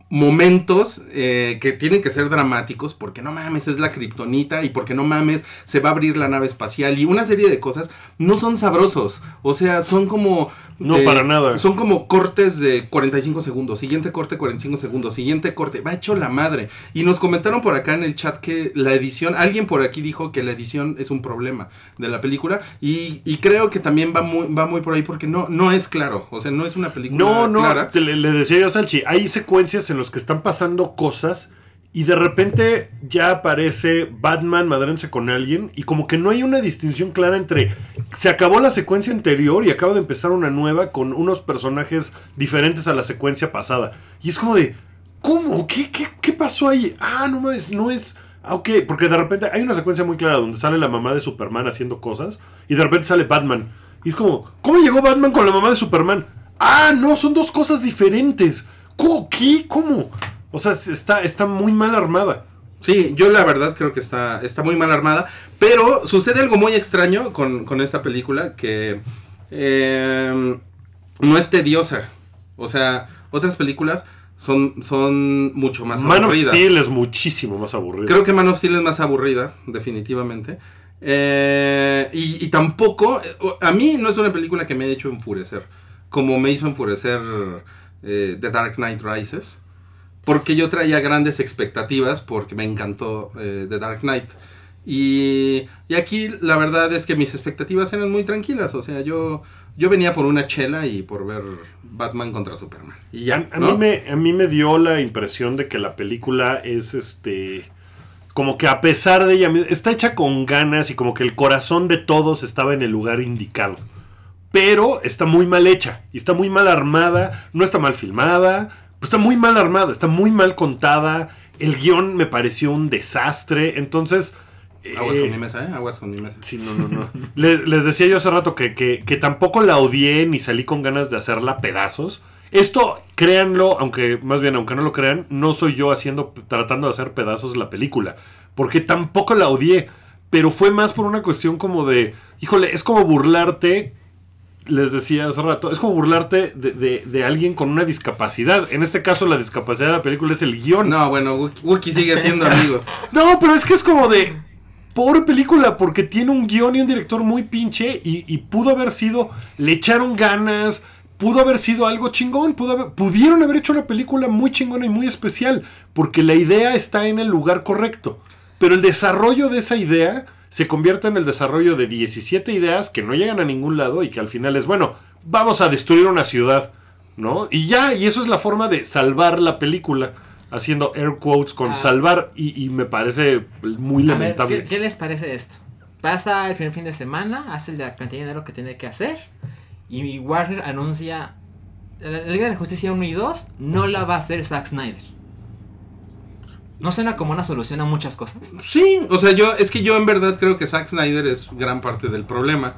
momentos eh, que tienen que ser dramáticos, porque no mames, es la kriptonita y porque no mames, se va a abrir la nave espacial y una serie de cosas, no son sabrosos. O sea, son como... No, eh, para nada. Son como cortes de 45 segundos. Siguiente corte, 45 segundos. Siguiente corte. Va hecho la madre. Y nos comentaron por acá en el chat que la edición, alguien por aquí dijo que la edición es un problema de la película. Y, y creo que también va muy, va muy por ahí porque no, no es claro. O sea, no es una película No, no, clara. te- le, le decía yo a Salchi, hay secuencias en las que están pasando cosas y de repente ya aparece Batman madrándose con alguien y como que no hay una distinción clara entre se acabó la secuencia anterior y acaba de empezar una nueva con unos personajes diferentes a la secuencia pasada. Y es como de, ¿cómo? ¿Qué, qué, qué pasó ahí? Ah, no mames, no es... Ah, ok, porque de repente hay una secuencia muy clara donde sale la mamá de Superman haciendo cosas y de repente sale Batman. Y es como, ¿cómo llegó Batman con la mamá de Superman? Ah, no, son dos cosas diferentes. ¿Qué? ¿Cómo? O sea, está, está muy mal armada. Sí, yo la verdad creo que está, está muy mal armada. Pero sucede algo muy extraño con, con esta película que eh, no es tediosa. O sea, otras películas son, son mucho más Man of aburridas. Steel es muchísimo más aburrido. Creo que Man of Steel es más aburrida, definitivamente. Eh, y, y tampoco, eh, a mí no es una película que me haya hecho enfurecer, como me hizo enfurecer eh, The Dark Knight Rises, porque yo traía grandes expectativas, porque me encantó eh, The Dark Knight. Y, y aquí la verdad es que mis expectativas eran muy tranquilas, o sea, yo, yo venía por una chela y por ver Batman contra Superman. Y ya, A, mí me, a mí me dio la impresión de que la película es este. Como que a pesar de ella, está hecha con ganas y como que el corazón de todos estaba en el lugar indicado. Pero está muy mal hecha y está muy mal armada, no está mal filmada, pues está muy mal armada, está muy mal contada. El guion me pareció un desastre, entonces. Aguas eh, con mi mesa, ¿eh? Aguas con mi mesa. Sí, no, no, no. *laughs* Le- les decía yo hace rato que, que- que tampoco la odié ni salí con ganas de hacerla pedazos. Esto, créanlo, aunque más bien, aunque no lo crean, no soy yo haciendo, tratando de hacer pedazos la película. Porque tampoco la odié. Pero fue más por una cuestión como de, híjole, es como burlarte, les decía hace rato, es como burlarte de, de- de alguien con una discapacidad. En este caso, la discapacidad de la película es el guion. No, bueno, Wookie, sigue siendo amigos. *laughs* No, pero es que es como de. Pobre película, porque tiene un guion y un director muy pinche y, y pudo haber sido. Le echaron ganas, pudo haber sido algo chingón, pudo haber- pudieron haber hecho una película muy chingona y muy especial, porque la idea está en el lugar correcto. Pero el desarrollo de esa idea se convierte en el desarrollo de 17 ideas que no llegan a ningún lado y que al final es, bueno, vamos a destruir una ciudad, ¿no? Y ya, y eso es la forma de salvar la película, haciendo air quotes con Ah. salvar y, y me parece muy A ver, lamentable. ¿qué, qué les parece esto? Pasa el primer fin de semana, hace la cantidad de dinero que tiene que hacer y Warner anuncia la la Liga de la Justicia 1 y 2 no la va a hacer Zack Snyder. ¿No suena como una solución a muchas cosas? Sí, o sea, yo es que yo en verdad creo que Zack Snyder es gran parte del problema.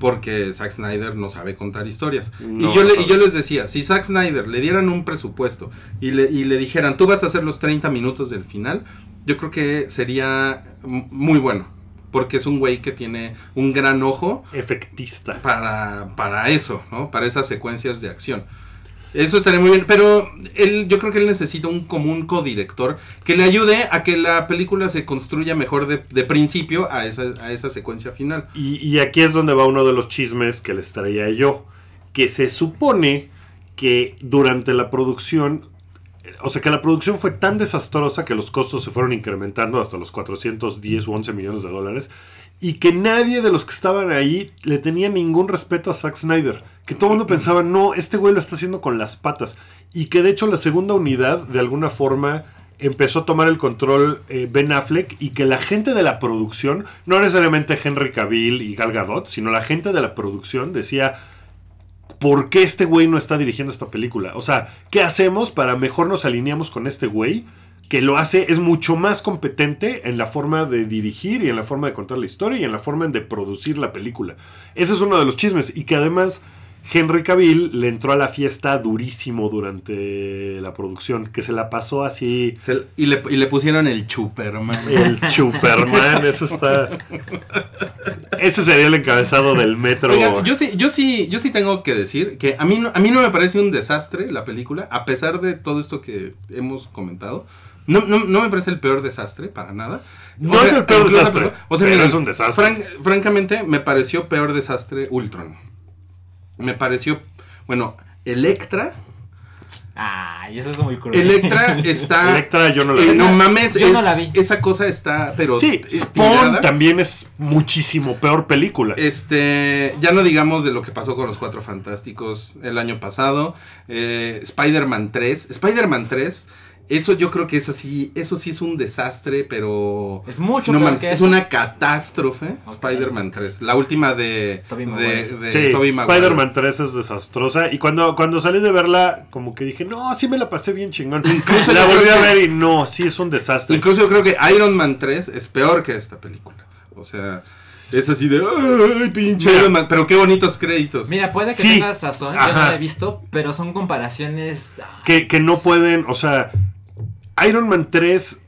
Porque Zack Snyder no sabe contar historias. No, y, yo le, y yo les decía, si Zack Snyder le dieran un presupuesto y le, y le dijeran, tú vas a hacer los 30 minutos del final, yo creo que sería muy bueno. Porque es un güey que tiene un gran ojo Efectista. para, para eso, ¿no? Para esas secuencias de acción. Eso estaría muy bien, pero él, yo creo que él necesita un común codirector que le ayude a que la película se construya mejor de, principio a esa, a esa secuencia final. Y, y aquí es donde va uno de los chismes que les traía yo. Que se supone que durante la producción, o sea que la producción fue tan desastrosa que los costos se fueron incrementando hasta los 410 u 11 millones de dólares. Y que nadie de los que estaban ahí le tenía ningún respeto a Zack Snyder. Que todo el mundo pensaba, no, este güey lo está haciendo con las patas. Y que de hecho la segunda unidad, de alguna forma, empezó a tomar el control eh, Ben Affleck y que la gente de la producción, no necesariamente Henry Cavill y Gal Gadot, sino la gente de la producción decía, ¿por qué este güey no está dirigiendo esta película? O sea, ¿qué hacemos para mejor nos alineamos con este güey? Que lo hace, es mucho más competente en la forma de dirigir y en la forma de contar la historia y en la forma de producir la película. Ese es uno de los chismes. Y que además Henry Cavill le entró a la fiesta durísimo durante la producción, que se la pasó así. Se- y, le, y le pusieron el Superman. El Superman, eso está. Ese sería el encabezado del metro. Yo sí, yo sí, yo sí tengo que decir que a mí, no, a mí no me parece un desastre la película, a pesar de todo esto que hemos comentado. No, no, no me parece el peor desastre, para nada. No es el peor desastre, O sea, pero miren, es un desastre. fran- francamente, me pareció peor desastre Ultron. Me pareció, bueno, Electra. Ay, eso es muy cruel. Electra *laughs* está. Electra yo no la eh, vi. no mames, Yo no la vi. esa cosa está, pero. Sí, Spawn también es muchísimo peor película. Este, ya no digamos de lo que pasó con los Cuatro Fantásticos el año pasado. Eh, Spider-Man 3. Spider-Man 3, eso yo creo que es así, eso sí es un desastre, pero... Es mucho no que es esto. una catástrofe. Ok. Spider-Man 3, la última de... Tobey Maguire. de sí. Spider-Man 3 es desastrosa. Y cuando, cuando salí de verla, como que dije, no, sí me la pasé bien chingón. Incluso la volví a ver y no, sí es un desastre. Incluso yo creo que Iron Man 3 es peor que esta película. O sea, es así de... ¡Ay, pinche Mira. Iron Man! Pero qué bonitos créditos. Mira, puede que Sí. tengas razón, yo no la he visto, pero son comparaciones. ah, que, que no pueden, o sea, Iron Man 3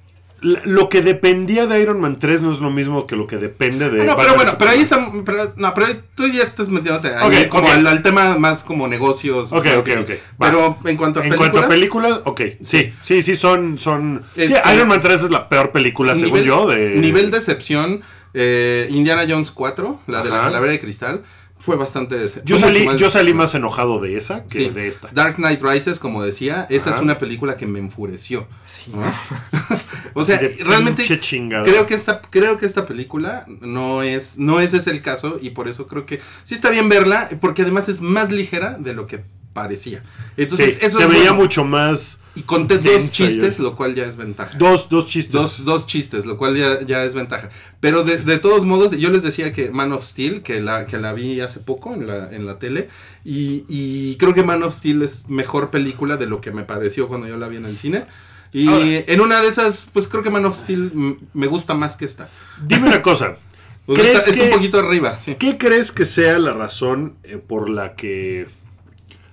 la- lo que dependía de Iron Man 3 no es lo mismo que lo que depende de. Ah, no, pero bueno, pero ahí está. Pero, no, pero tú ya estás metiéndote ahí Ok, como ok. Al, al tema más como negocios. Ok, ok, ok. Va. Pero en cuanto a En películas. cuanto a películas, ok, sí, sí, sí, son. son sí, Este- Iron Man 3 es la peor película, según nivel, yo. De... nivel de excepción, eh, Indiana Jones 4, la de la calavera de cristal, fue bastante Yo fue salí, yo salí más enojado de esa que Sí. de esta. Dark Knight Rises, como decía, esa Ajá. es una película que me enfureció. Sí. ¿no? *laughs* o sea, de realmente creo que esta creo que esta película no es no ese es el caso y por eso creo que sí está bien verla porque además es más ligera de lo que parecía. Entonces, Sí, eso se es veía bueno. mucho más. Y conté dos chistes, lo cual ya es ventaja. Dos, dos chistes. Dos, dos chistes, lo cual ya, ya es ventaja. Pero de, de todos modos, yo les decía que Man of Steel, que la, que la vi hace poco en la, en la tele, y, y creo que Man of Steel es mejor película de lo que me pareció cuando yo la vi en el cine. Y Ahora- en una de esas, pues creo que Man of Steel me gusta más que esta. Dime una cosa. *laughs* O sea, ¿Crees está- es un poquito arriba, sí. ¿Qué crees que sea la razón eh, por la que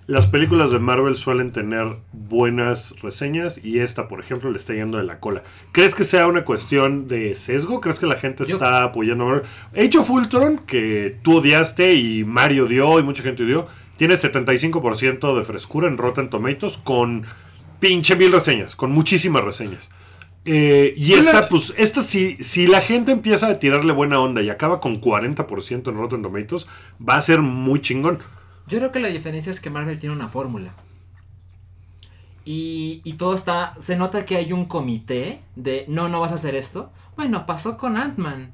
las películas de Marvel suelen tener buenas reseñas y esta, por ejemplo, le está yendo de la cola? ¿Crees que sea una cuestión de sesgo? ¿Crees que la gente Yo- está apoyando a Marvel? Of Ultron, que tú odiaste y Mario odió y mucha gente odió, tiene 75% de frescura en Rotten Tomatoes con pinche mil reseñas, con muchísimas reseñas. Eh, y esta, pues, esta si, si la gente empieza a tirarle buena onda y acaba con 40% en Rotten Tomatoes, va a ser muy chingón. Yo creo que la diferencia es que Marvel tiene una fórmula. Y, y todo está. Se nota que hay un comité de no, no vas a hacer esto. Bueno, pasó con Ant-Man.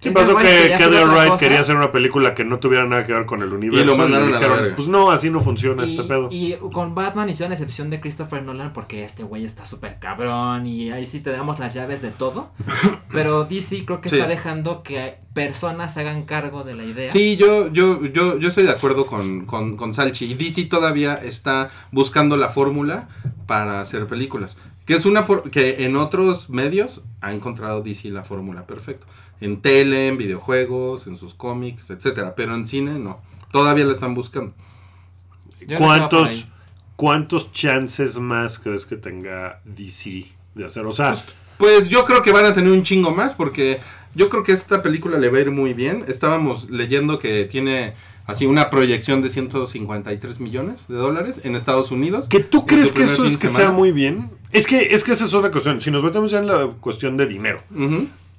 Sí, pasó que, quería otra Wright quería hacer una película que no tuviera nada que ver con el universo. lo le mandaron a la dijeron, pues no, así no funciona Y, este pedo. y con Batman hicieron excepción de Christopher Nolan porque este güey está súper cabrón y ahí sí te damos las llaves de todo. *laughs* Pero DC creo que Sí. está dejando que personas se hagan cargo de la idea. Sí, yo, yo, yo, yo estoy de acuerdo con, con, con Salchi. Y DC todavía está buscando la fórmula para hacer películas. Que es una for- que en otros medios ha encontrado DC la fórmula perfecta. En tele, en videojuegos, en sus cómics, etcétera. Pero en cine no. Todavía la están buscando. Yo ¿Cuántos. ¿Cuántos chances más crees que tenga DC de hacer? O sea, Pues yo creo que van a tener un chingo más porque yo creo que esta película le va a ir muy bien. Estábamos leyendo que tiene así una proyección de 153 millones de dólares en Estados Unidos. ¿que tú crees que eso es que semana. sea muy bien? Es que, es que esa es otra cuestión. Si nos metemos ya en la cuestión de dinero.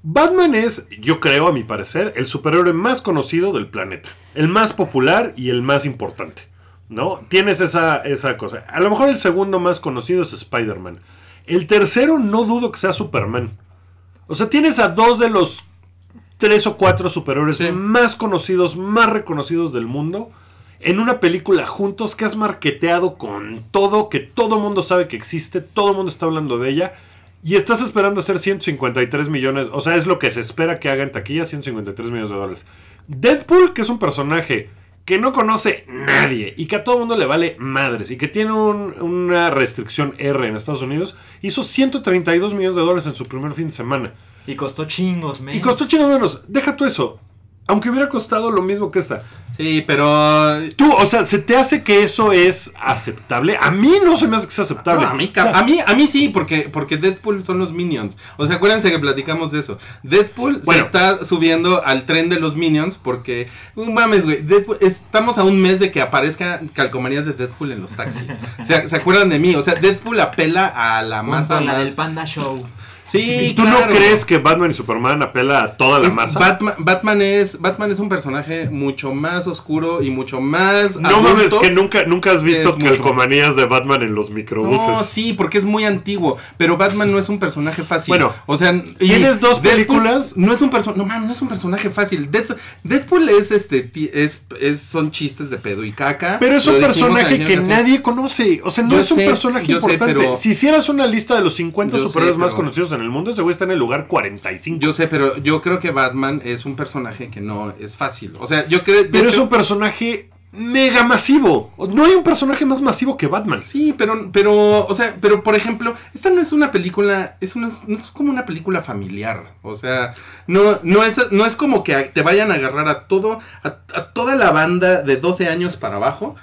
Batman es, yo creo, a mi parecer, el superhéroe más conocido del planeta. El más popular y el más importante. ¿No? Tienes esa, esa cosa. A lo mejor el segundo más conocido es Spider-Man. El tercero no dudo que sea Superman. O sea, tienes a dos de los tres o cuatro superhéroes Sí. más conocidos, más reconocidos del mundo. En una película juntos que has marketeado con todo, que todo mundo sabe que existe, todo el mundo está hablando de ella. Y estás esperando hacer 153 millones, o sea, es lo que se espera que haga en taquilla, 153 millones de dólares. Deadpool, que es un personaje que no conoce nadie y que a todo mundo le vale madres y que tiene un- una restricción R en Estados Unidos, hizo 132 millones de dólares en su primer fin de semana. Y costó chingos, men. Y costó chingo menos. Deja tú eso. Aunque hubiera costado lo mismo que esta. Sí, pero Tú, o sea, ¿se te hace que eso es aceptable? A mí no se me hace que sea aceptable. No, a, mí, O sea, a, mí, a mí sí, porque, porque Deadpool son los Minions. O sea, acuérdense que platicamos de eso. Deadpool Bueno. se está subiendo al tren de los Minions porque, no mames, güey, Deadpool- estamos a un mes de que aparezcan calcomanías de Deadpool en los taxis. *laughs* ¿Se, se acuerdan de mí? O sea, Deadpool apela a la Junto masa a la más- del Panda Show. Sí, ¿Y tú claro. no crees que Batman y Superman apela a toda la Es- masa? Batman, Batman es Batman es un personaje mucho más oscuro y mucho más no adulto. mames, que nunca, nunca has visto Es mucho. calcomanías de Batman en los microbuses. No, sí, porque es muy antiguo. Pero Batman no es un personaje fácil. Bueno, o sea, ¿tienes dos Deadpool películas? No es un personaje. No mames, no es un personaje fácil. Dead- Deadpool es este. Es, es, son chistes de pedo y caca. Pero es un personaje que nadie conoce. O sea, no Yo es un sé, personaje sé, importante. pero- Si hicieras una lista de los 50 Yo sé, superhéroes más conocidos en el mundo, ese güey está en el lugar 45. Yo sé, pero yo creo que Batman es un personaje que no es fácil. O sea, yo creo. pero es un personaje mega masivo. No hay un personaje más masivo que Batman. Sí, pero, pero, o sea, pero por ejemplo, esta no es una película, es una, no es como una película familiar. O sea, no, no es, no es como que te vayan a agarrar a todo, a, a toda la banda de 12 años para abajo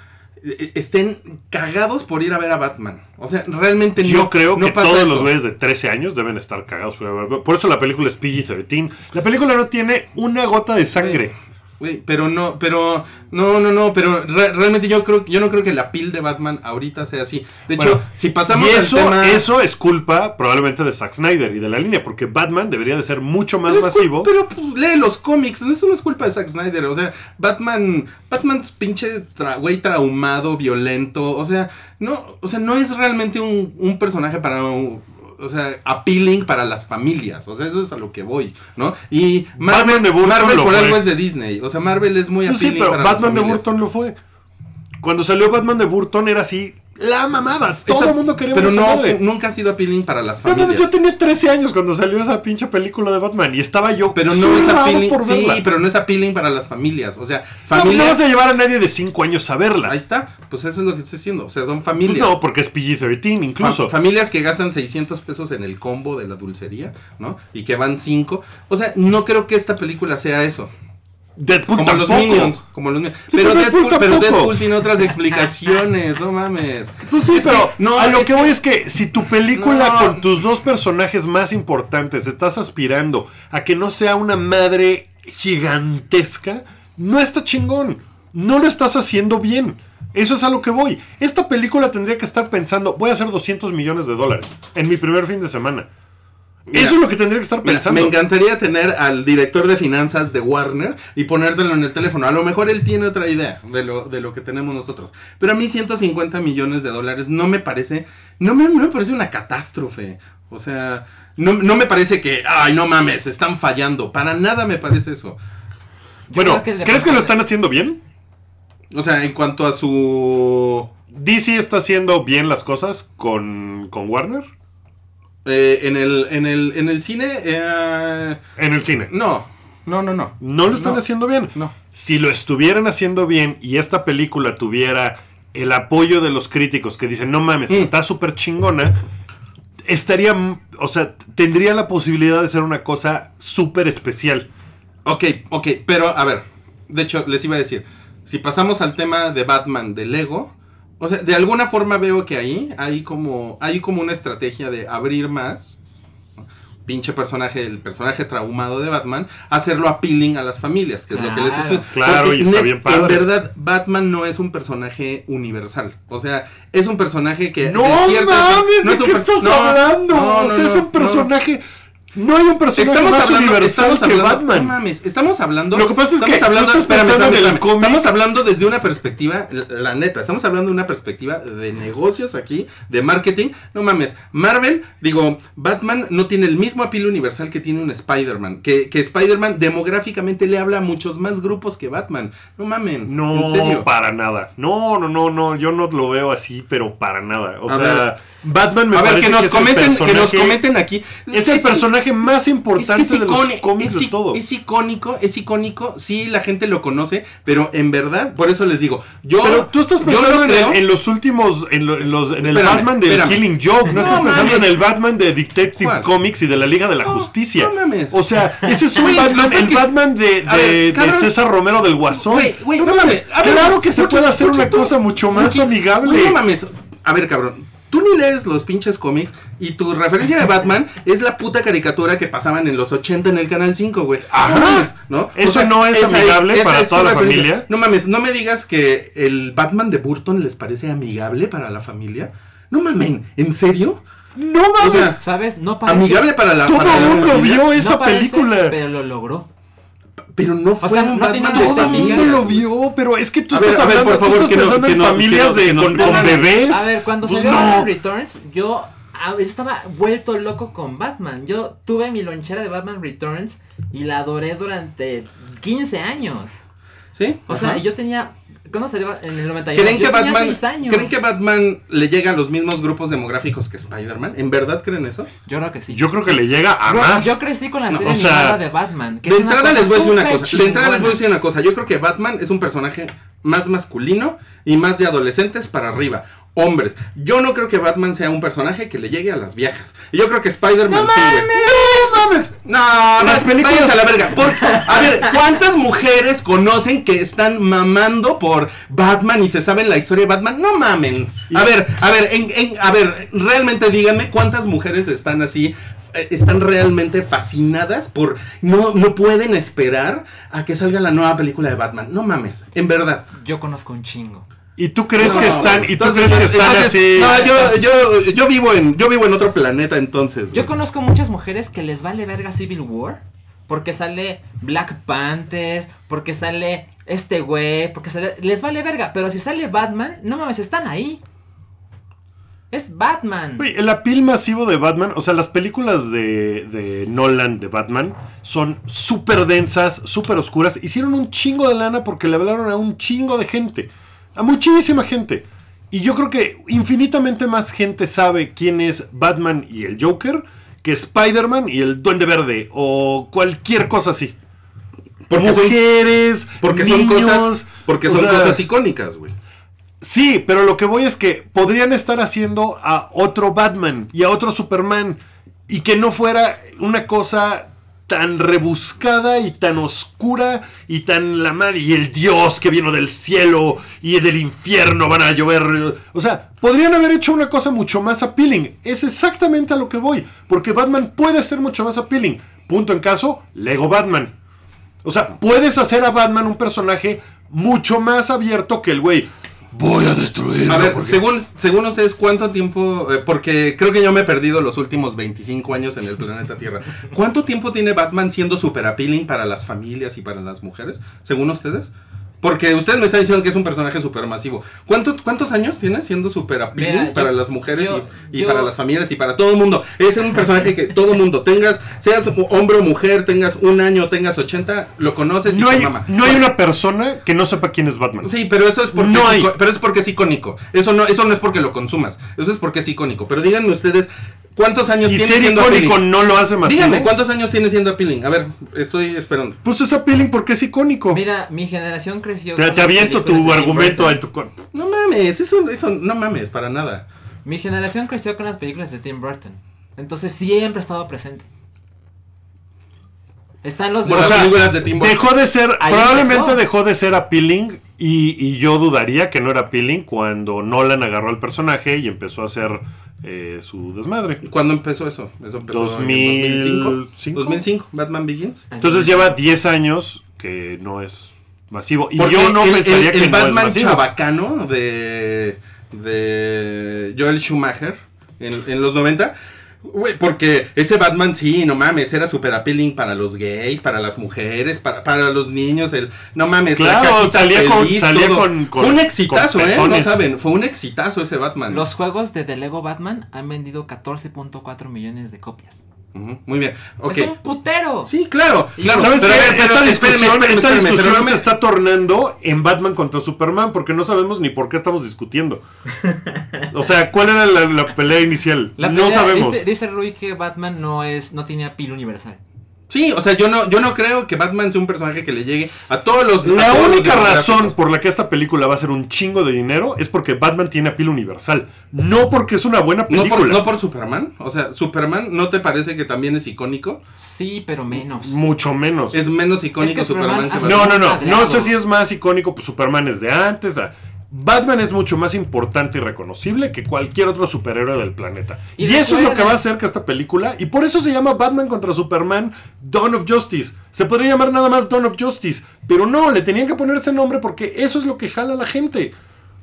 estén cagados por ir a ver a Batman. O sea, realmente Yo no, creo no que todos eso. los güeyes de 13 años deben estar cagados. Por, por eso la película es PG-13. La película no tiene una gota de sangre. Güey, pero no, pero no, no, no, pero re- realmente yo creo, yo no creo que la pil de Batman ahorita sea así. De hecho, si pasamos y al eso, tema, eso es culpa probablemente de Zack Snyder y de la línea, porque Batman debería de ser mucho más Pero masivo. Pero pues, lee los cómics, eso no es culpa de Zack Snyder. O sea, Batman, Batman es pinche tra- güey traumado, violento. O sea, no, o sea, no es realmente un, un personaje para un- o sea, appealing para las familias. O sea, eso es a lo que voy, ¿no? Y Marvel, Batman Marvel por fue. algo es de Disney. O sea, Marvel es muy Pues sí, appealing pero para Batman de. Burton lo fue. Cuando salió Batman de Burton era así, la mamada. Todo el mundo quería Pero esa no, madre. nunca ha sido appealing para las No, no, familias. yo tenía 13 años cuando salió esa pinche película de Batman y estaba yo Pero no es appealing, por sí, verla. pero no es appealing para las familias. O sea, No, no familias. vas a llevar a nadie de 5 años a verla. Ahí está, pues eso es lo que estoy diciendo. O sea, son Pues familias. no, porque es PG-13 incluso. Fa- familias que gastan 600 pesos en el combo de la dulcería, ¿no? Y que van 5. O sea, no creo que esta película sea eso. Deadpool Como tampoco. los Minions. Como los Minions. Sí, pero, pero Deadpool, Deadpool pero. Deadpool tiene otras *laughs* explicaciones, no mames. Pues sí, Es que- pero no, a lo que voy es que si tu película No. con tus dos personajes más importantes estás aspirando a que no sea una madre gigantesca, no está chingón. No lo estás haciendo bien. Eso es a lo que voy. Esta película tendría que estar pensando, voy a hacer 200 millones de dólares en mi primer fin de semana. Mira, Eso es lo que tendría que estar Mira, pensando. me encantaría tener al director de finanzas de Warner y ponértelo en el teléfono. A lo mejor él tiene otra idea de lo, de lo que tenemos nosotros. Pero a mí 150 millones de dólares no me parece, no me, no me parece una catástrofe. O sea, no, no me parece que, ay, no mames, están fallando. Para nada me parece eso. bueno, que ¿crees que lo están haciendo bien? O sea, en cuanto a su... DC está haciendo bien las cosas con, con Warner eh, en, el, en, el, en el cine... eh, en el cine. no, no, no, no. No lo están No. haciendo bien. No. Si lo estuvieran haciendo bien y esta película tuviera el apoyo de los críticos que dicen, no mames, Mm. está súper chingona, estaría, o sea, tendría la posibilidad de ser una cosa súper especial. Ok, ok, pero a ver, de hecho les iba a decir, si pasamos al tema de Batman de Lego, o sea, de alguna forma veo que ahí hay como, hay como una estrategia de abrir más, pinche personaje, el personaje traumado de Batman, hacerlo appealing a las familias, que es lo que les estoy... Claro, porque y está bien padre. En verdad, Batman no es un personaje universal, o sea, es un personaje que... No de cierta- mames, no ¿de es qué estás no, hablando? no, o no, sea, es un personaje... No hay un personaje Estamos más hablando, universal estamos que hablando, Batman. no mames, estamos hablando. Lo que pasa es que hablando, estás espérame, pensando espérame, en el espérame. cómic. Estamos hablando desde una perspectiva, la, la neta, estamos hablando de una perspectiva de negocios aquí, de marketing. No mames, Marvel, digo, Batman no tiene el mismo apilo universal que tiene un Spider-Man. Que, que Spider-Man demográficamente le habla a muchos más grupos que Batman. No mamen, No, en serio. para nada. No, no, no, no, yo no lo veo así, pero para nada. O A sea, ver. Batman me a ver, parece que nos es el comenten, que nos comenten aquí. Es el personaje más importante es que es de los cómics es de todo. Es icónico, es icónico. Sí, la gente lo conoce, pero en verdad, por eso les digo, yo. Pero tú estás yo pensando no en, creo- el- en los últimos, en, lo- en los, en el Espérame, Batman de espérame. Killing Joke, no, No estás pensando mames. en el Batman de Detective ¿Cuál? Comics y de la Liga de la No, Justicia. no mames. O sea, *laughs* ese es un Batman, el que- Batman de, a de- ver, de cabrón. César Romero del Guasón. No mames. Ver, claro que se puede hacer una cosa mucho más amigable. no mames. A ver, cabrón. Tú ni lees los pinches cómics y tu referencia de Batman *laughs* es la puta caricatura que pasaban en los 80 en el Canal 5, güey. Ajá. No mames, ¿no? Eso no es amigable para toda la referencia. familia. No mames, no me digas que el Batman de Burton les parece amigable para la familia. No mamen, ¿en serio? No O mames, sea, ¿Sabes? No parece. amigable para la, todo para la mundo vio no esa parece, película. Pero lo logró. Pero no fue sea, un no Batman Todo el mundo lo vio, pero es que tú A ver, estás a ver, hablando, por tú favor, estás que no- que en no- familias que no- de, con, con bebés. A ver, cuando Pues salió no. Batman Returns, yo ah, estaba vuelto loco con Batman. Yo tuve mi lonchera de Batman Returns y la adoré durante 15 años. ¿Sí? O sea, Ajá. yo tenía. ¿Cuándo salió en el 92? ¿Creen yo que, tenía Batman, 6 años. ¿Creen que Batman le llega a los mismos grupos demográficos que Spider-Man? ¿En verdad creen eso? Yo creo que sí. Yo creo que le llega a Yo- más. yo crecí con la No, serie o sea, animada de Batman. que De entrada les voy a decir una cosa. De entrada les voy a decir una cosa. Yo creo que Batman es un personaje más masculino y más de adolescentes para arriba. Hombres. Yo no creo que Batman sea un personaje que le llegue a las viejas. Y yo creo que Spider-Man sí. ¡No mames! No, Las películas- váyanse a la verga. Por- a ver, ¿cuántas mujeres conocen que están mamando por Batman y se saben la historia de Batman? No mamen. A ver, a ver, en- en- a ver, realmente díganme cuántas mujeres están así. eh, Están realmente fascinadas por. No, no pueden esperar a que salga la nueva película de Batman. No mames, en verdad. Yo conozco un chingo. ¿Y tú crees No, que están, y tú entonces- crees que están entonces- así? No, yo, yo, yo vivo en, yo vivo en otro planeta entonces. Yo güey. conozco muchas mujeres que les vale verga Civil War. Porque sale Black Panther. Porque sale este güey. Porque sale. Les vale verga. Pero si sale Batman, no mames, están ahí. Es Batman. Güey, el apil masivo de Batman, o sea, las películas de, de Nolan de Batman son súper densas, súper oscuras. Hicieron un chingo de lana porque le hablaron a un chingo de gente. A muchísima gente. Y yo creo que infinitamente más gente sabe quién es Batman y el Joker que Spider-Man y el Duende Verde o cualquier cosa así. Porque son- Mujeres, Porque son niños, cosas, porque son sea, cosas icónicas, güey. Sí, pero lo que voy es que podrían estar haciendo a otro Batman y a otro Superman y que no fuera una cosa tan rebuscada y tan oscura y tan la madre y el dios que vino del cielo y del infierno van a llover. O sea, podrían haber hecho una cosa mucho más appealing. Es exactamente a lo que voy, porque Batman puede ser mucho más appealing. Punto en caso, Lego Batman. O sea, puedes hacer a Batman un personaje mucho más abierto que el güey. Voy a destruirlo. A ver, porque-". según, según ustedes, ¿cuánto tiempo? eh, porque creo que yo me he perdido los últimos 25 años en el planeta Tierra. ¿Cuánto tiempo tiene Batman siendo super appealing para las familias y para las mujeres? Según ustedes. Porque ustedes me están diciendo que es un personaje super masivo. ¿Cuánto, ¿Cuántos años tiene siendo super appealing Mira, yo- para las mujeres yo- y, y yo- para las familias y para todo el mundo? Es un personaje que todo el mundo, tengas, seas hombre o mujer, tengas un año, tengas 80, lo conoces y no te hay, mama. no hay una persona que no sepa quién es Batman. Sí, pero eso es porque No es hay. pero es porque es icónico. Eso no, eso no es porque lo consumas. Eso es porque es icónico. Pero díganme ustedes, ¿cuántos años y tiene ser siendo icónico appealing? no lo hace masivo. Díganme, ¿cuántos años tiene siendo appealing? A ver, estoy esperando. Pues es appealing porque es icónico. Mira, mi generación creció. te con te las aviento películas tu argumento en tu cuerpo. No mames, eso, eso no mames, para nada. Mi generación creció con las películas de Tim Burton. Entonces siempre ha estado presente. Están los Bueno, O las sea, películas de Tim Burton. Dejó de ser, Ahí probablemente empezó. dejó de ser appealing y, y yo dudaría que no era appealing cuando Nolan agarró al personaje y empezó a hacer eh, su desmadre. ¿Cuándo empezó eso? Eso empezó 2005. en 2005. 2005, Batman Begins. Entonces es. lleva 10 años que no es masivo. Y Porque yo no el, pensaría el- que el no es Batman masivo. chabacano de, de Joel Schumacher en, en los 90. Güey, porque ese Batman sí, no mames, era super appealing para los gays, para las mujeres, para, para los niños, el no mames, la Claro, cajita salía con- salía todo. con- con- fue un exitazo, eh, no saben, fue un exitazo ese Batman. Los juegos de The Lego Batman han vendido 14.4 millones de copias. Muy bien. Ok. Es un putero. Sí, claro, claro. ¿Sabes pero pero esta discusión, espérame, esta se está tornando en Batman contra Superman porque no sabemos ni por qué estamos discutiendo. O sea, ¿cuál era la, la pelea inicial? La no sabemos. Dice, dice Rui que Batman no es no tiene pila universal. Sí, o sea, yo no, yo no creo que Batman sea un personaje que le llegue a todos los. La todos los única razón por la que esta película va a ser un chingo de dinero es porque Batman tiene apil universal. No porque es una buena No película. por, no por Superman. O sea, Superman, ¿no te parece que también es icónico? Sí, pero menos. Mucho menos. Es menos icónico Es que Superman, Superman que hace- Batman. No, no, no. No sé si es más icónico, pues Superman es de antes. Batman es mucho más importante y reconocible que cualquier otro superhéroe del planeta. Y, Y eso es lo que va a hacer que esta película, y por eso se llama Batman contra Superman Dawn of Justice. Se podría llamar nada más Dawn of Justice, pero no, le tenían que poner ese nombre porque eso es lo que jala a la gente.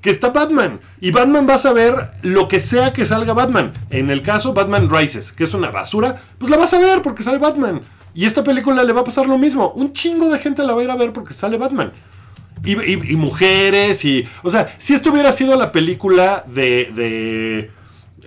Que está Batman. Y Batman va a saber lo que sea que salga Batman. En el caso Batman Rises, que es una basura, pues la vas a ver porque sale Batman. Y esta película le va a pasar lo mismo. Un chingo de gente la va a ir a ver porque sale Batman. Y, y- y mujeres y... O sea, si esto hubiera sido la película de... de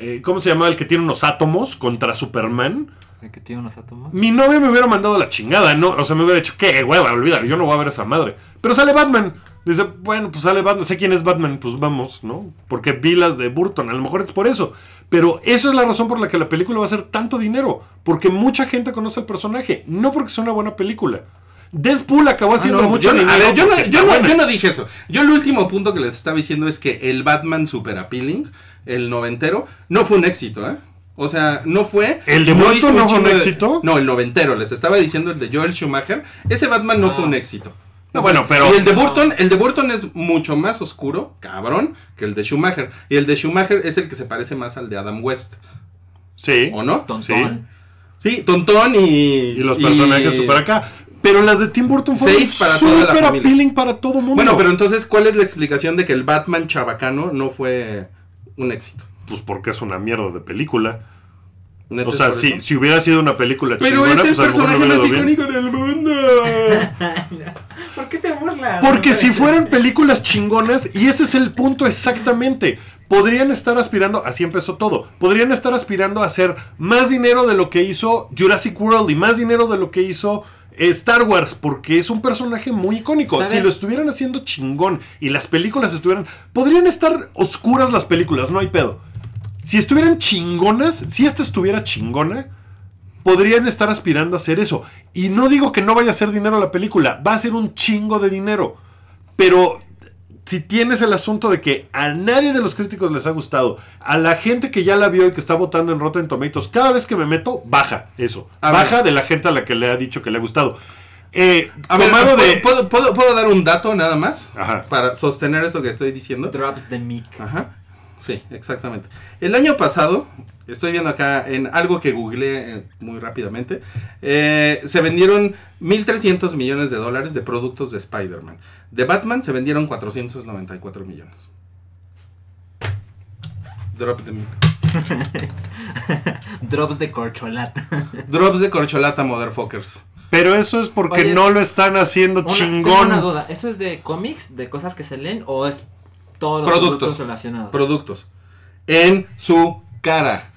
eh, ¿Cómo se llamaba el que tiene unos átomos contra Superman? ¿De que tiene unos átomos? Mi novia me hubiera mandado la chingada, ¿no? O sea, me hubiera dicho, qué hueva, olvídalo, yo no voy a ver esa madre. Pero sale Batman. Dice, bueno, pues sale Batman, sé quién es Batman, pues vamos, ¿no? Porque vi las de Burton, a lo mejor es por eso. Pero esa es la razón por la que la película va a ser tanto dinero. Porque mucha gente conoce el personaje, no porque sea una buena película. Deadpool acabó haciendo Ah, no, mucho yo, no- dinero. a ver, yo, no, yo no- yo no dije eso. Yo el último punto que les estaba diciendo es que el Batman Super Appealing, el noventero, no fue un éxito, ¿eh? O sea, no fue. ¿El de Burton hizo no fue un de- éxito? no, el noventero. Les estaba diciendo el de Joel Schumacher. Ese Batman no fue un éxito. No, bueno, pero- Y el de Burton, el de Burton es mucho más oscuro, cabrón, que el de Schumacher. Y el de Schumacher es el que se parece más al de Adam West. Sí. ¿O no? Tontón. Sí, tontón y. Y los personajes super acá. Pero las de Tim Burton fueron familia. appealing para todo mundo. Bueno, pero entonces, ¿cuál es la explicación de que el Batman chabacano no fue un éxito? Pues porque es una mierda de película. ¿Neta O sea, si, si hubiera sido una película Pero chingona, es el pues personaje más icónico del mundo. *laughs* ¿Por qué te burlas? Porque si fueran películas chingonas, y ese es el punto exactamente, podrían estar aspirando, así empezó todo, podrían estar aspirando a hacer más dinero de lo que hizo Jurassic World y más dinero de lo que hizo Star Wars, porque es un personaje muy icónico. Si lo estuvieran haciendo chingón y las películas estuvieran, podrían estar oscuras las películas, no hay pedo. Si estuvieran chingonas, si esta estuviera chingona, podrían estar aspirando a hacer eso. Y no digo que no vaya a hacer dinero la película, va a ser un chingo de dinero. Pero si tienes el asunto de que a nadie de los críticos les ha gustado, a la gente que ya la vio y que está votando en Rotten Tomatoes, cada vez que me meto, baja eso. A baja ver. de la gente a la que le ha dicho que le ha gustado. Eh, A ver, tomado ¿puedo, de... puedo, puedo- puedo dar un dato nada más? Ajá. Para sostener esto que estoy diciendo. Drops the mic. Ajá. Sí, exactamente. El año pasado, estoy viendo acá en algo que googleé eh, muy rápidamente, eh, se vendieron 1.300 millones de dólares de productos de Spider-Man. De Batman se vendieron 494 millones. Drop the. *laughs* Drops de corcholata. *laughs* Drops de corcholata, motherfuckers. Pero eso es porque Oye, no lo están haciendo Una, tengo chingón. una duda. ¿Eso es de cómics, de cosas que se leen o es todos los Productos. productos, relacionados? Productos. En su cara.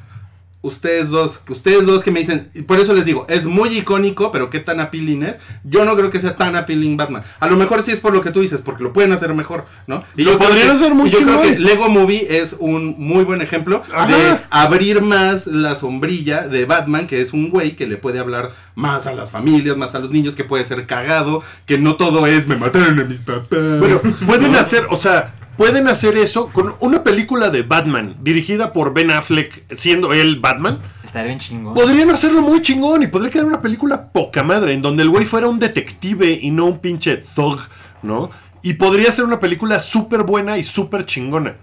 Ustedes dos, ustedes dos que me dicen, y por eso les digo, es muy icónico, pero qué tan appealing es. Yo no creo que sea tan appealing Batman. A lo mejor sí es por lo que tú dices, porque lo pueden hacer mejor, ¿no? Y Lo yo podrían que- hacer y yo creo que Lego Movie es un muy buen ejemplo Ajá. de abrir más la sombrilla de Batman, que es un güey que le puede hablar más a las familias, más a los niños, que puede ser cagado, que no todo es me mataron a mis papás. Bueno, pueden hacer, o sea, pueden hacer eso con una película de Batman dirigida por Ben Affleck, siendo él Batman. Estaría bien chingón. Podrían hacerlo muy chingón y podría quedar una película poca madre, en donde el güey fuera un detective y no un pinche thug, ¿no? Y podría ser una película súper buena y súper chingona.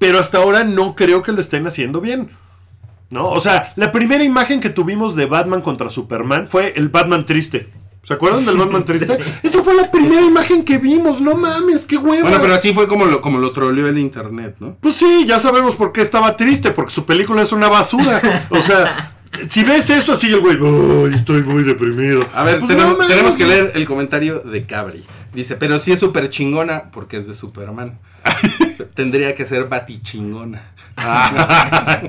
Pero hasta ahora no creo que lo estén haciendo bien. ¿No? O sea, la primera imagen que tuvimos de Batman contra Superman fue el Batman triste. ¿Se acuerdan del Batman *laughs* triste? Esa fue la primera imagen que vimos, no mames, qué hueva. Bueno, pero así fue como lo, como lo troleó el internet, ¿no? Pues sí, ya sabemos por qué estaba triste, porque su película es una basura. O sea, si ves eso así el güey, "Ay, estoy muy deprimido. A ver, Pues tenemos, no mames. tenemos que leer el comentario de Cabri. Dice, pero sí es súper chingona porque es de Superman. *laughs* Tendría que ser batichingona. *laughs*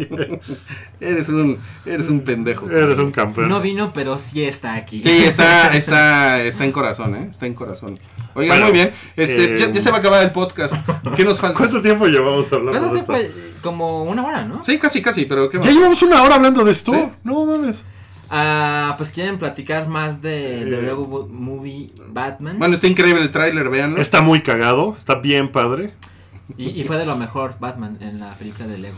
eres un eres un pendejo. Eres un campeón. No vino, pero sí está aquí. Sí, está, está, está en corazón, ¿eh? Está en corazón. Oigan, Bueno, muy bien. Este, eh, ya, ya se va a acabar el podcast. ¿Qué nos falta? ¿Cuánto tiempo llevamos hablando ¿Cuánto de esto? Como una hora, ¿no? Sí, casi, casi, pero ¿qué más? Ya llevamos una hora hablando de esto. Sí. No mames. Ah, pues quieren platicar más de, de Eh. Lego Movie Batman. Bueno, está increíble el tráiler, véanlo. Está muy cagado, está bien padre. Y, y fue de lo mejor Batman en la película de Lego.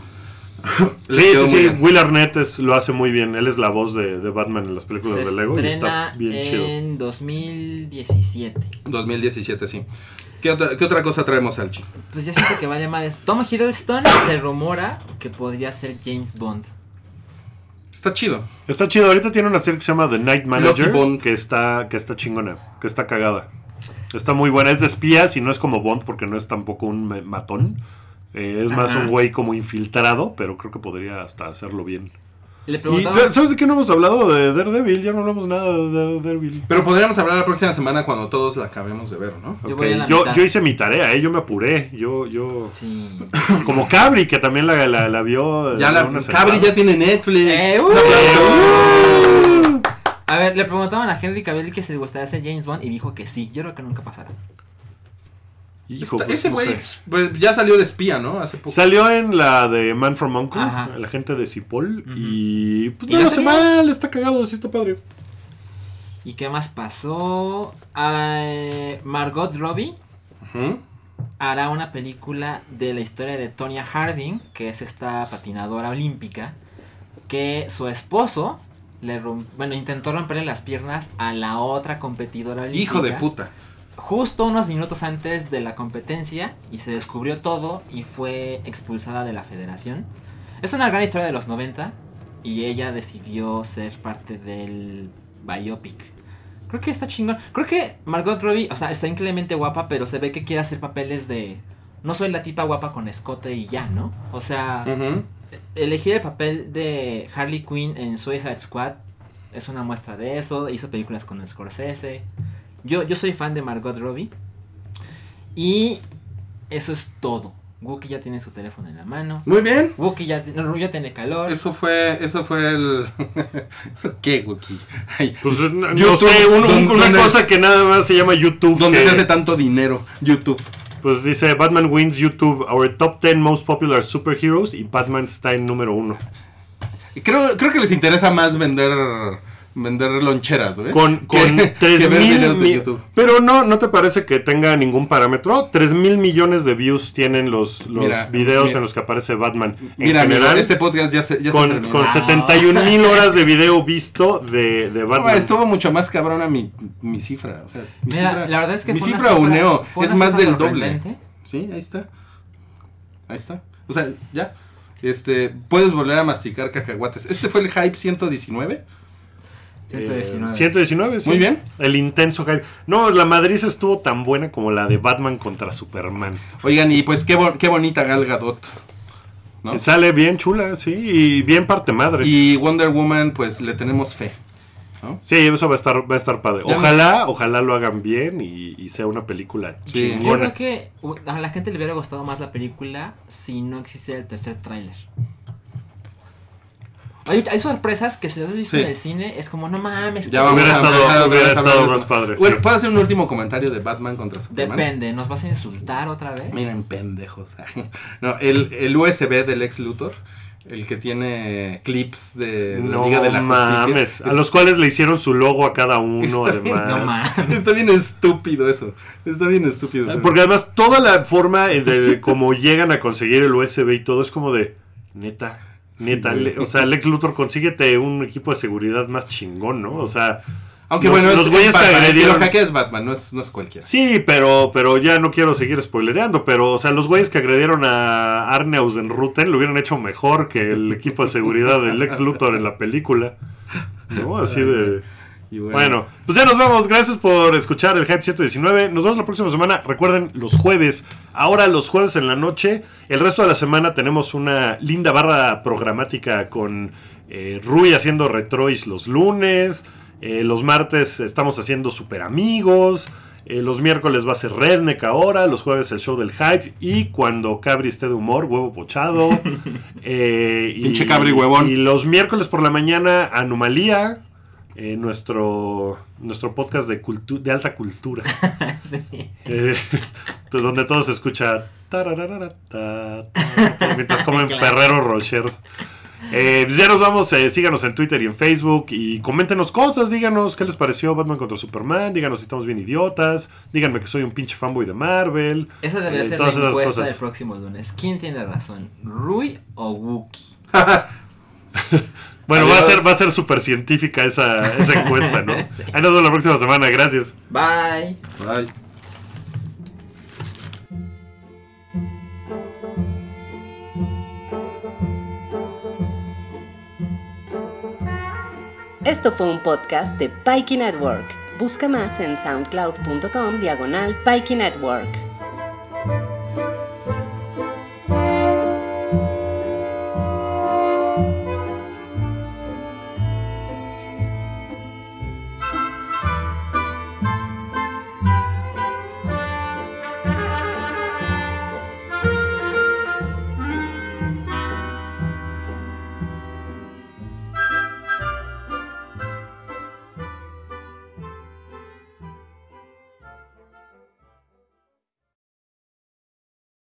*laughs* Sí, sí, sí. Will Arnett es- lo hace muy bien. Él es la voz de, de Batman en las películas Se de Lego y estrena está bien chido. en 2017. 2017, sí. ¿Qué otra, qué otra cosa traemos, Alchi? Pues ya siento que vale más. Tom Hiddleston *coughs* se rumora que podría ser James Bond. Está chido. Está chido. Ahorita tiene una serie que se llama The Night Manager. Bond. Que está, que está chingona. Que está cagada. Está muy buena. Es de espías y no es como Bond porque no es tampoco un matón. Eh, es más un güey como infiltrado, pero creo que podría hasta hacerlo bien. Le Y, preguntaba. ¿Sabes de qué no hemos hablado? De Daredevil. Ya no hablamos nada de Daredevil. Pero podríamos hablar la próxima semana cuando todos la acabemos de ver, ¿no? Yo Ok, voy a la yo, mitad. yo hice mi tarea, ¿eh? yo me apuré. Yo, yo. Sí. *coughs* Como Cabri, que también la, la, la vio. Ya de la una Cabri ya tiene Netflix. Eh, Un uh. A ver, le preguntaban a Henry Cavill que si le gustaría ser James Bond y dijo que sí. Yo creo que nunca pasará. Hijo, Está- pues, ese no güey sé. pues, ya salió de espía, ¿no? Hace poco. Salió en la de Man from Uncle, Ajá. la gente de Cipoll. Y pues ¿Y no la lo hace serie? mal, está cagado, sí está padre. ¿Y qué más pasó? Ah, Margot Robbie Ujú. hará una película de la historia de Tonya Harding, que es esta patinadora olímpica, que su esposo le bueno, intentó romperle las piernas a la otra competidora olímpica. Hijo de puta. Justo unos minutos antes de la competencia y se descubrió todo y fue expulsada de la federación. Es una gran historia de los 90 y ella decidió ser parte del biopic. Creo que está chingón. Creo que Margot Robbie, o sea, está increíblemente guapa, pero se ve que quiere hacer papeles de... No soy la tipa guapa con escote y ya, ¿no? O sea, Ujú. Elegir el papel de Harley Quinn en Suicide Squad es una muestra de eso. Hizo películas con Scorsese. Yo, yo soy fan de Margot Robbie. Y eso es todo. Wookie ya tiene su teléfono en la mano. Muy bien. Wookie ya, no, ya tiene calor. Eso fue, eso fue el... *laughs* ¿Eso qué, Wookie? Ay, Pues no, no YouTube, sé, un- un- donde- una cosa que nada más se llama YouTube. donde que- se hace tanto dinero, YouTube. Pues dice Batman wins YouTube, our top 10 most popular superheroes y Batman está en número uno. Creo, creo que les interesa más vender vender loncheras, ¿eh? Con, *laughs* con que, 3 que ver mil videos de mi- YouTube. Pero no, ¿no te parece que tenga ningún parámetro? 3 mil millones de views tienen los, los Mira, videos mira. en los que aparece Batman. En Mira, mira, general, este podcast ya se, ya se con, terminó. con Ah. 71 mil horas de video visto de, de No, Batman. estuvo mucho más cabrona mi, mi cifra. O sea, mi Mira, cifra, la verdad es que mi fue una cifra uneo fue es una más del doble. Sí, ahí está. Ahí está. O sea, ya. Este, puedes volver a masticar cacahuates. Este fue el hype 119. 119. 119, sí. Muy bien. El intenso hype. No, la Madrid estuvo tan buena como la de Batman contra Superman. Oigan, y pues qué, bo- qué bonita Gal Gadot. ¿no? Sale bien chula, sí, y bien parte madres. Y Wonder Woman, pues le tenemos fe. ¿no? Sí, eso va a estar, va a estar padre. Ya Ojalá, ojalá lo hagan bien y, y sea una película Sí. Yo chingona. creo que a la gente le hubiera gustado más la película si no existiera el tercer tráiler. Hay, hay sorpresas que si las has visto Sí. en el cine es como, no mames. Ya que- vamos Hubiera a estado- hablar otra hubiera vez, estado hablar de más eso. padre, sí. Bueno, ¿puedo hacer un último comentario de Batman contra Superman? Depende, ¿nos vas a insultar otra vez? Miren, pendejos. *laughs* no, el, el USB del ex Luthor, el que tiene clips de la No Liga de la mames. Justicia. A los cuales le hicieron su logo a cada uno, Está bien, además. No mames. Está bien estúpido eso. Está bien estúpido. Porque además toda la forma de cómo llegan a conseguir el USB y todo es como de neta, neta, Sí, le- o sea, Lex Luthor consíguete un equipo de seguridad más chingón, ¿no? O sea, Aunque los- bueno, los es, güeyes es que agredieron- lo hackea es Batman, no es, no es cualquiera. sí, pero pero ya no quiero seguir spoilereando, pero o sea, los güeyes que agredieron a Arneusenruten lo hubieran hecho mejor que el equipo de seguridad de Lex Luthor en la película. ¿No? Así de Y Bueno, pues ya nos vamos. Gracias por escuchar el Hype 119. Nos vemos la próxima semana. Recuerden, los jueves. Ahora los jueves en la noche. El resto de la semana tenemos una linda barra programática con eh, Rui haciendo retrois los lunes. Eh, los martes estamos haciendo super amigos. Eh, los miércoles va a ser Redneck ahora. Los jueves el show del Hype. Y cuando Cabri esté de humor, huevo pochado. *laughs* Eh, y- Pinche Cabri huevón. Y los miércoles por la mañana, Anomalía. Eh, nuestro, nuestro podcast de, cultu- de alta cultura. *laughs* Sí. Eh, *laughs* donde todo se escucha. mientras comen *laughs* Ferrero Rocher. Eh, pues ya nos vamos, eh, síganos en Twitter y en Facebook y coméntenos cosas, díganos qué les pareció Batman contra Superman, díganos si estamos bien idiotas, díganme que soy un pinche fanboy de Marvel. Esa debería ser la encuesta cosas. del próximo lunes. ¿Quién tiene razón? ¿Rui o Wookie? Bueno, va a ser, va a ser súper científica esa, esa encuesta, ¿no? *laughs* Sí. Ahí nos vemos la próxima semana, gracias. Bye. Bye. Esto fue un podcast de Pikey Network. Busca más en soundcloud.com diagonal Pikey Network.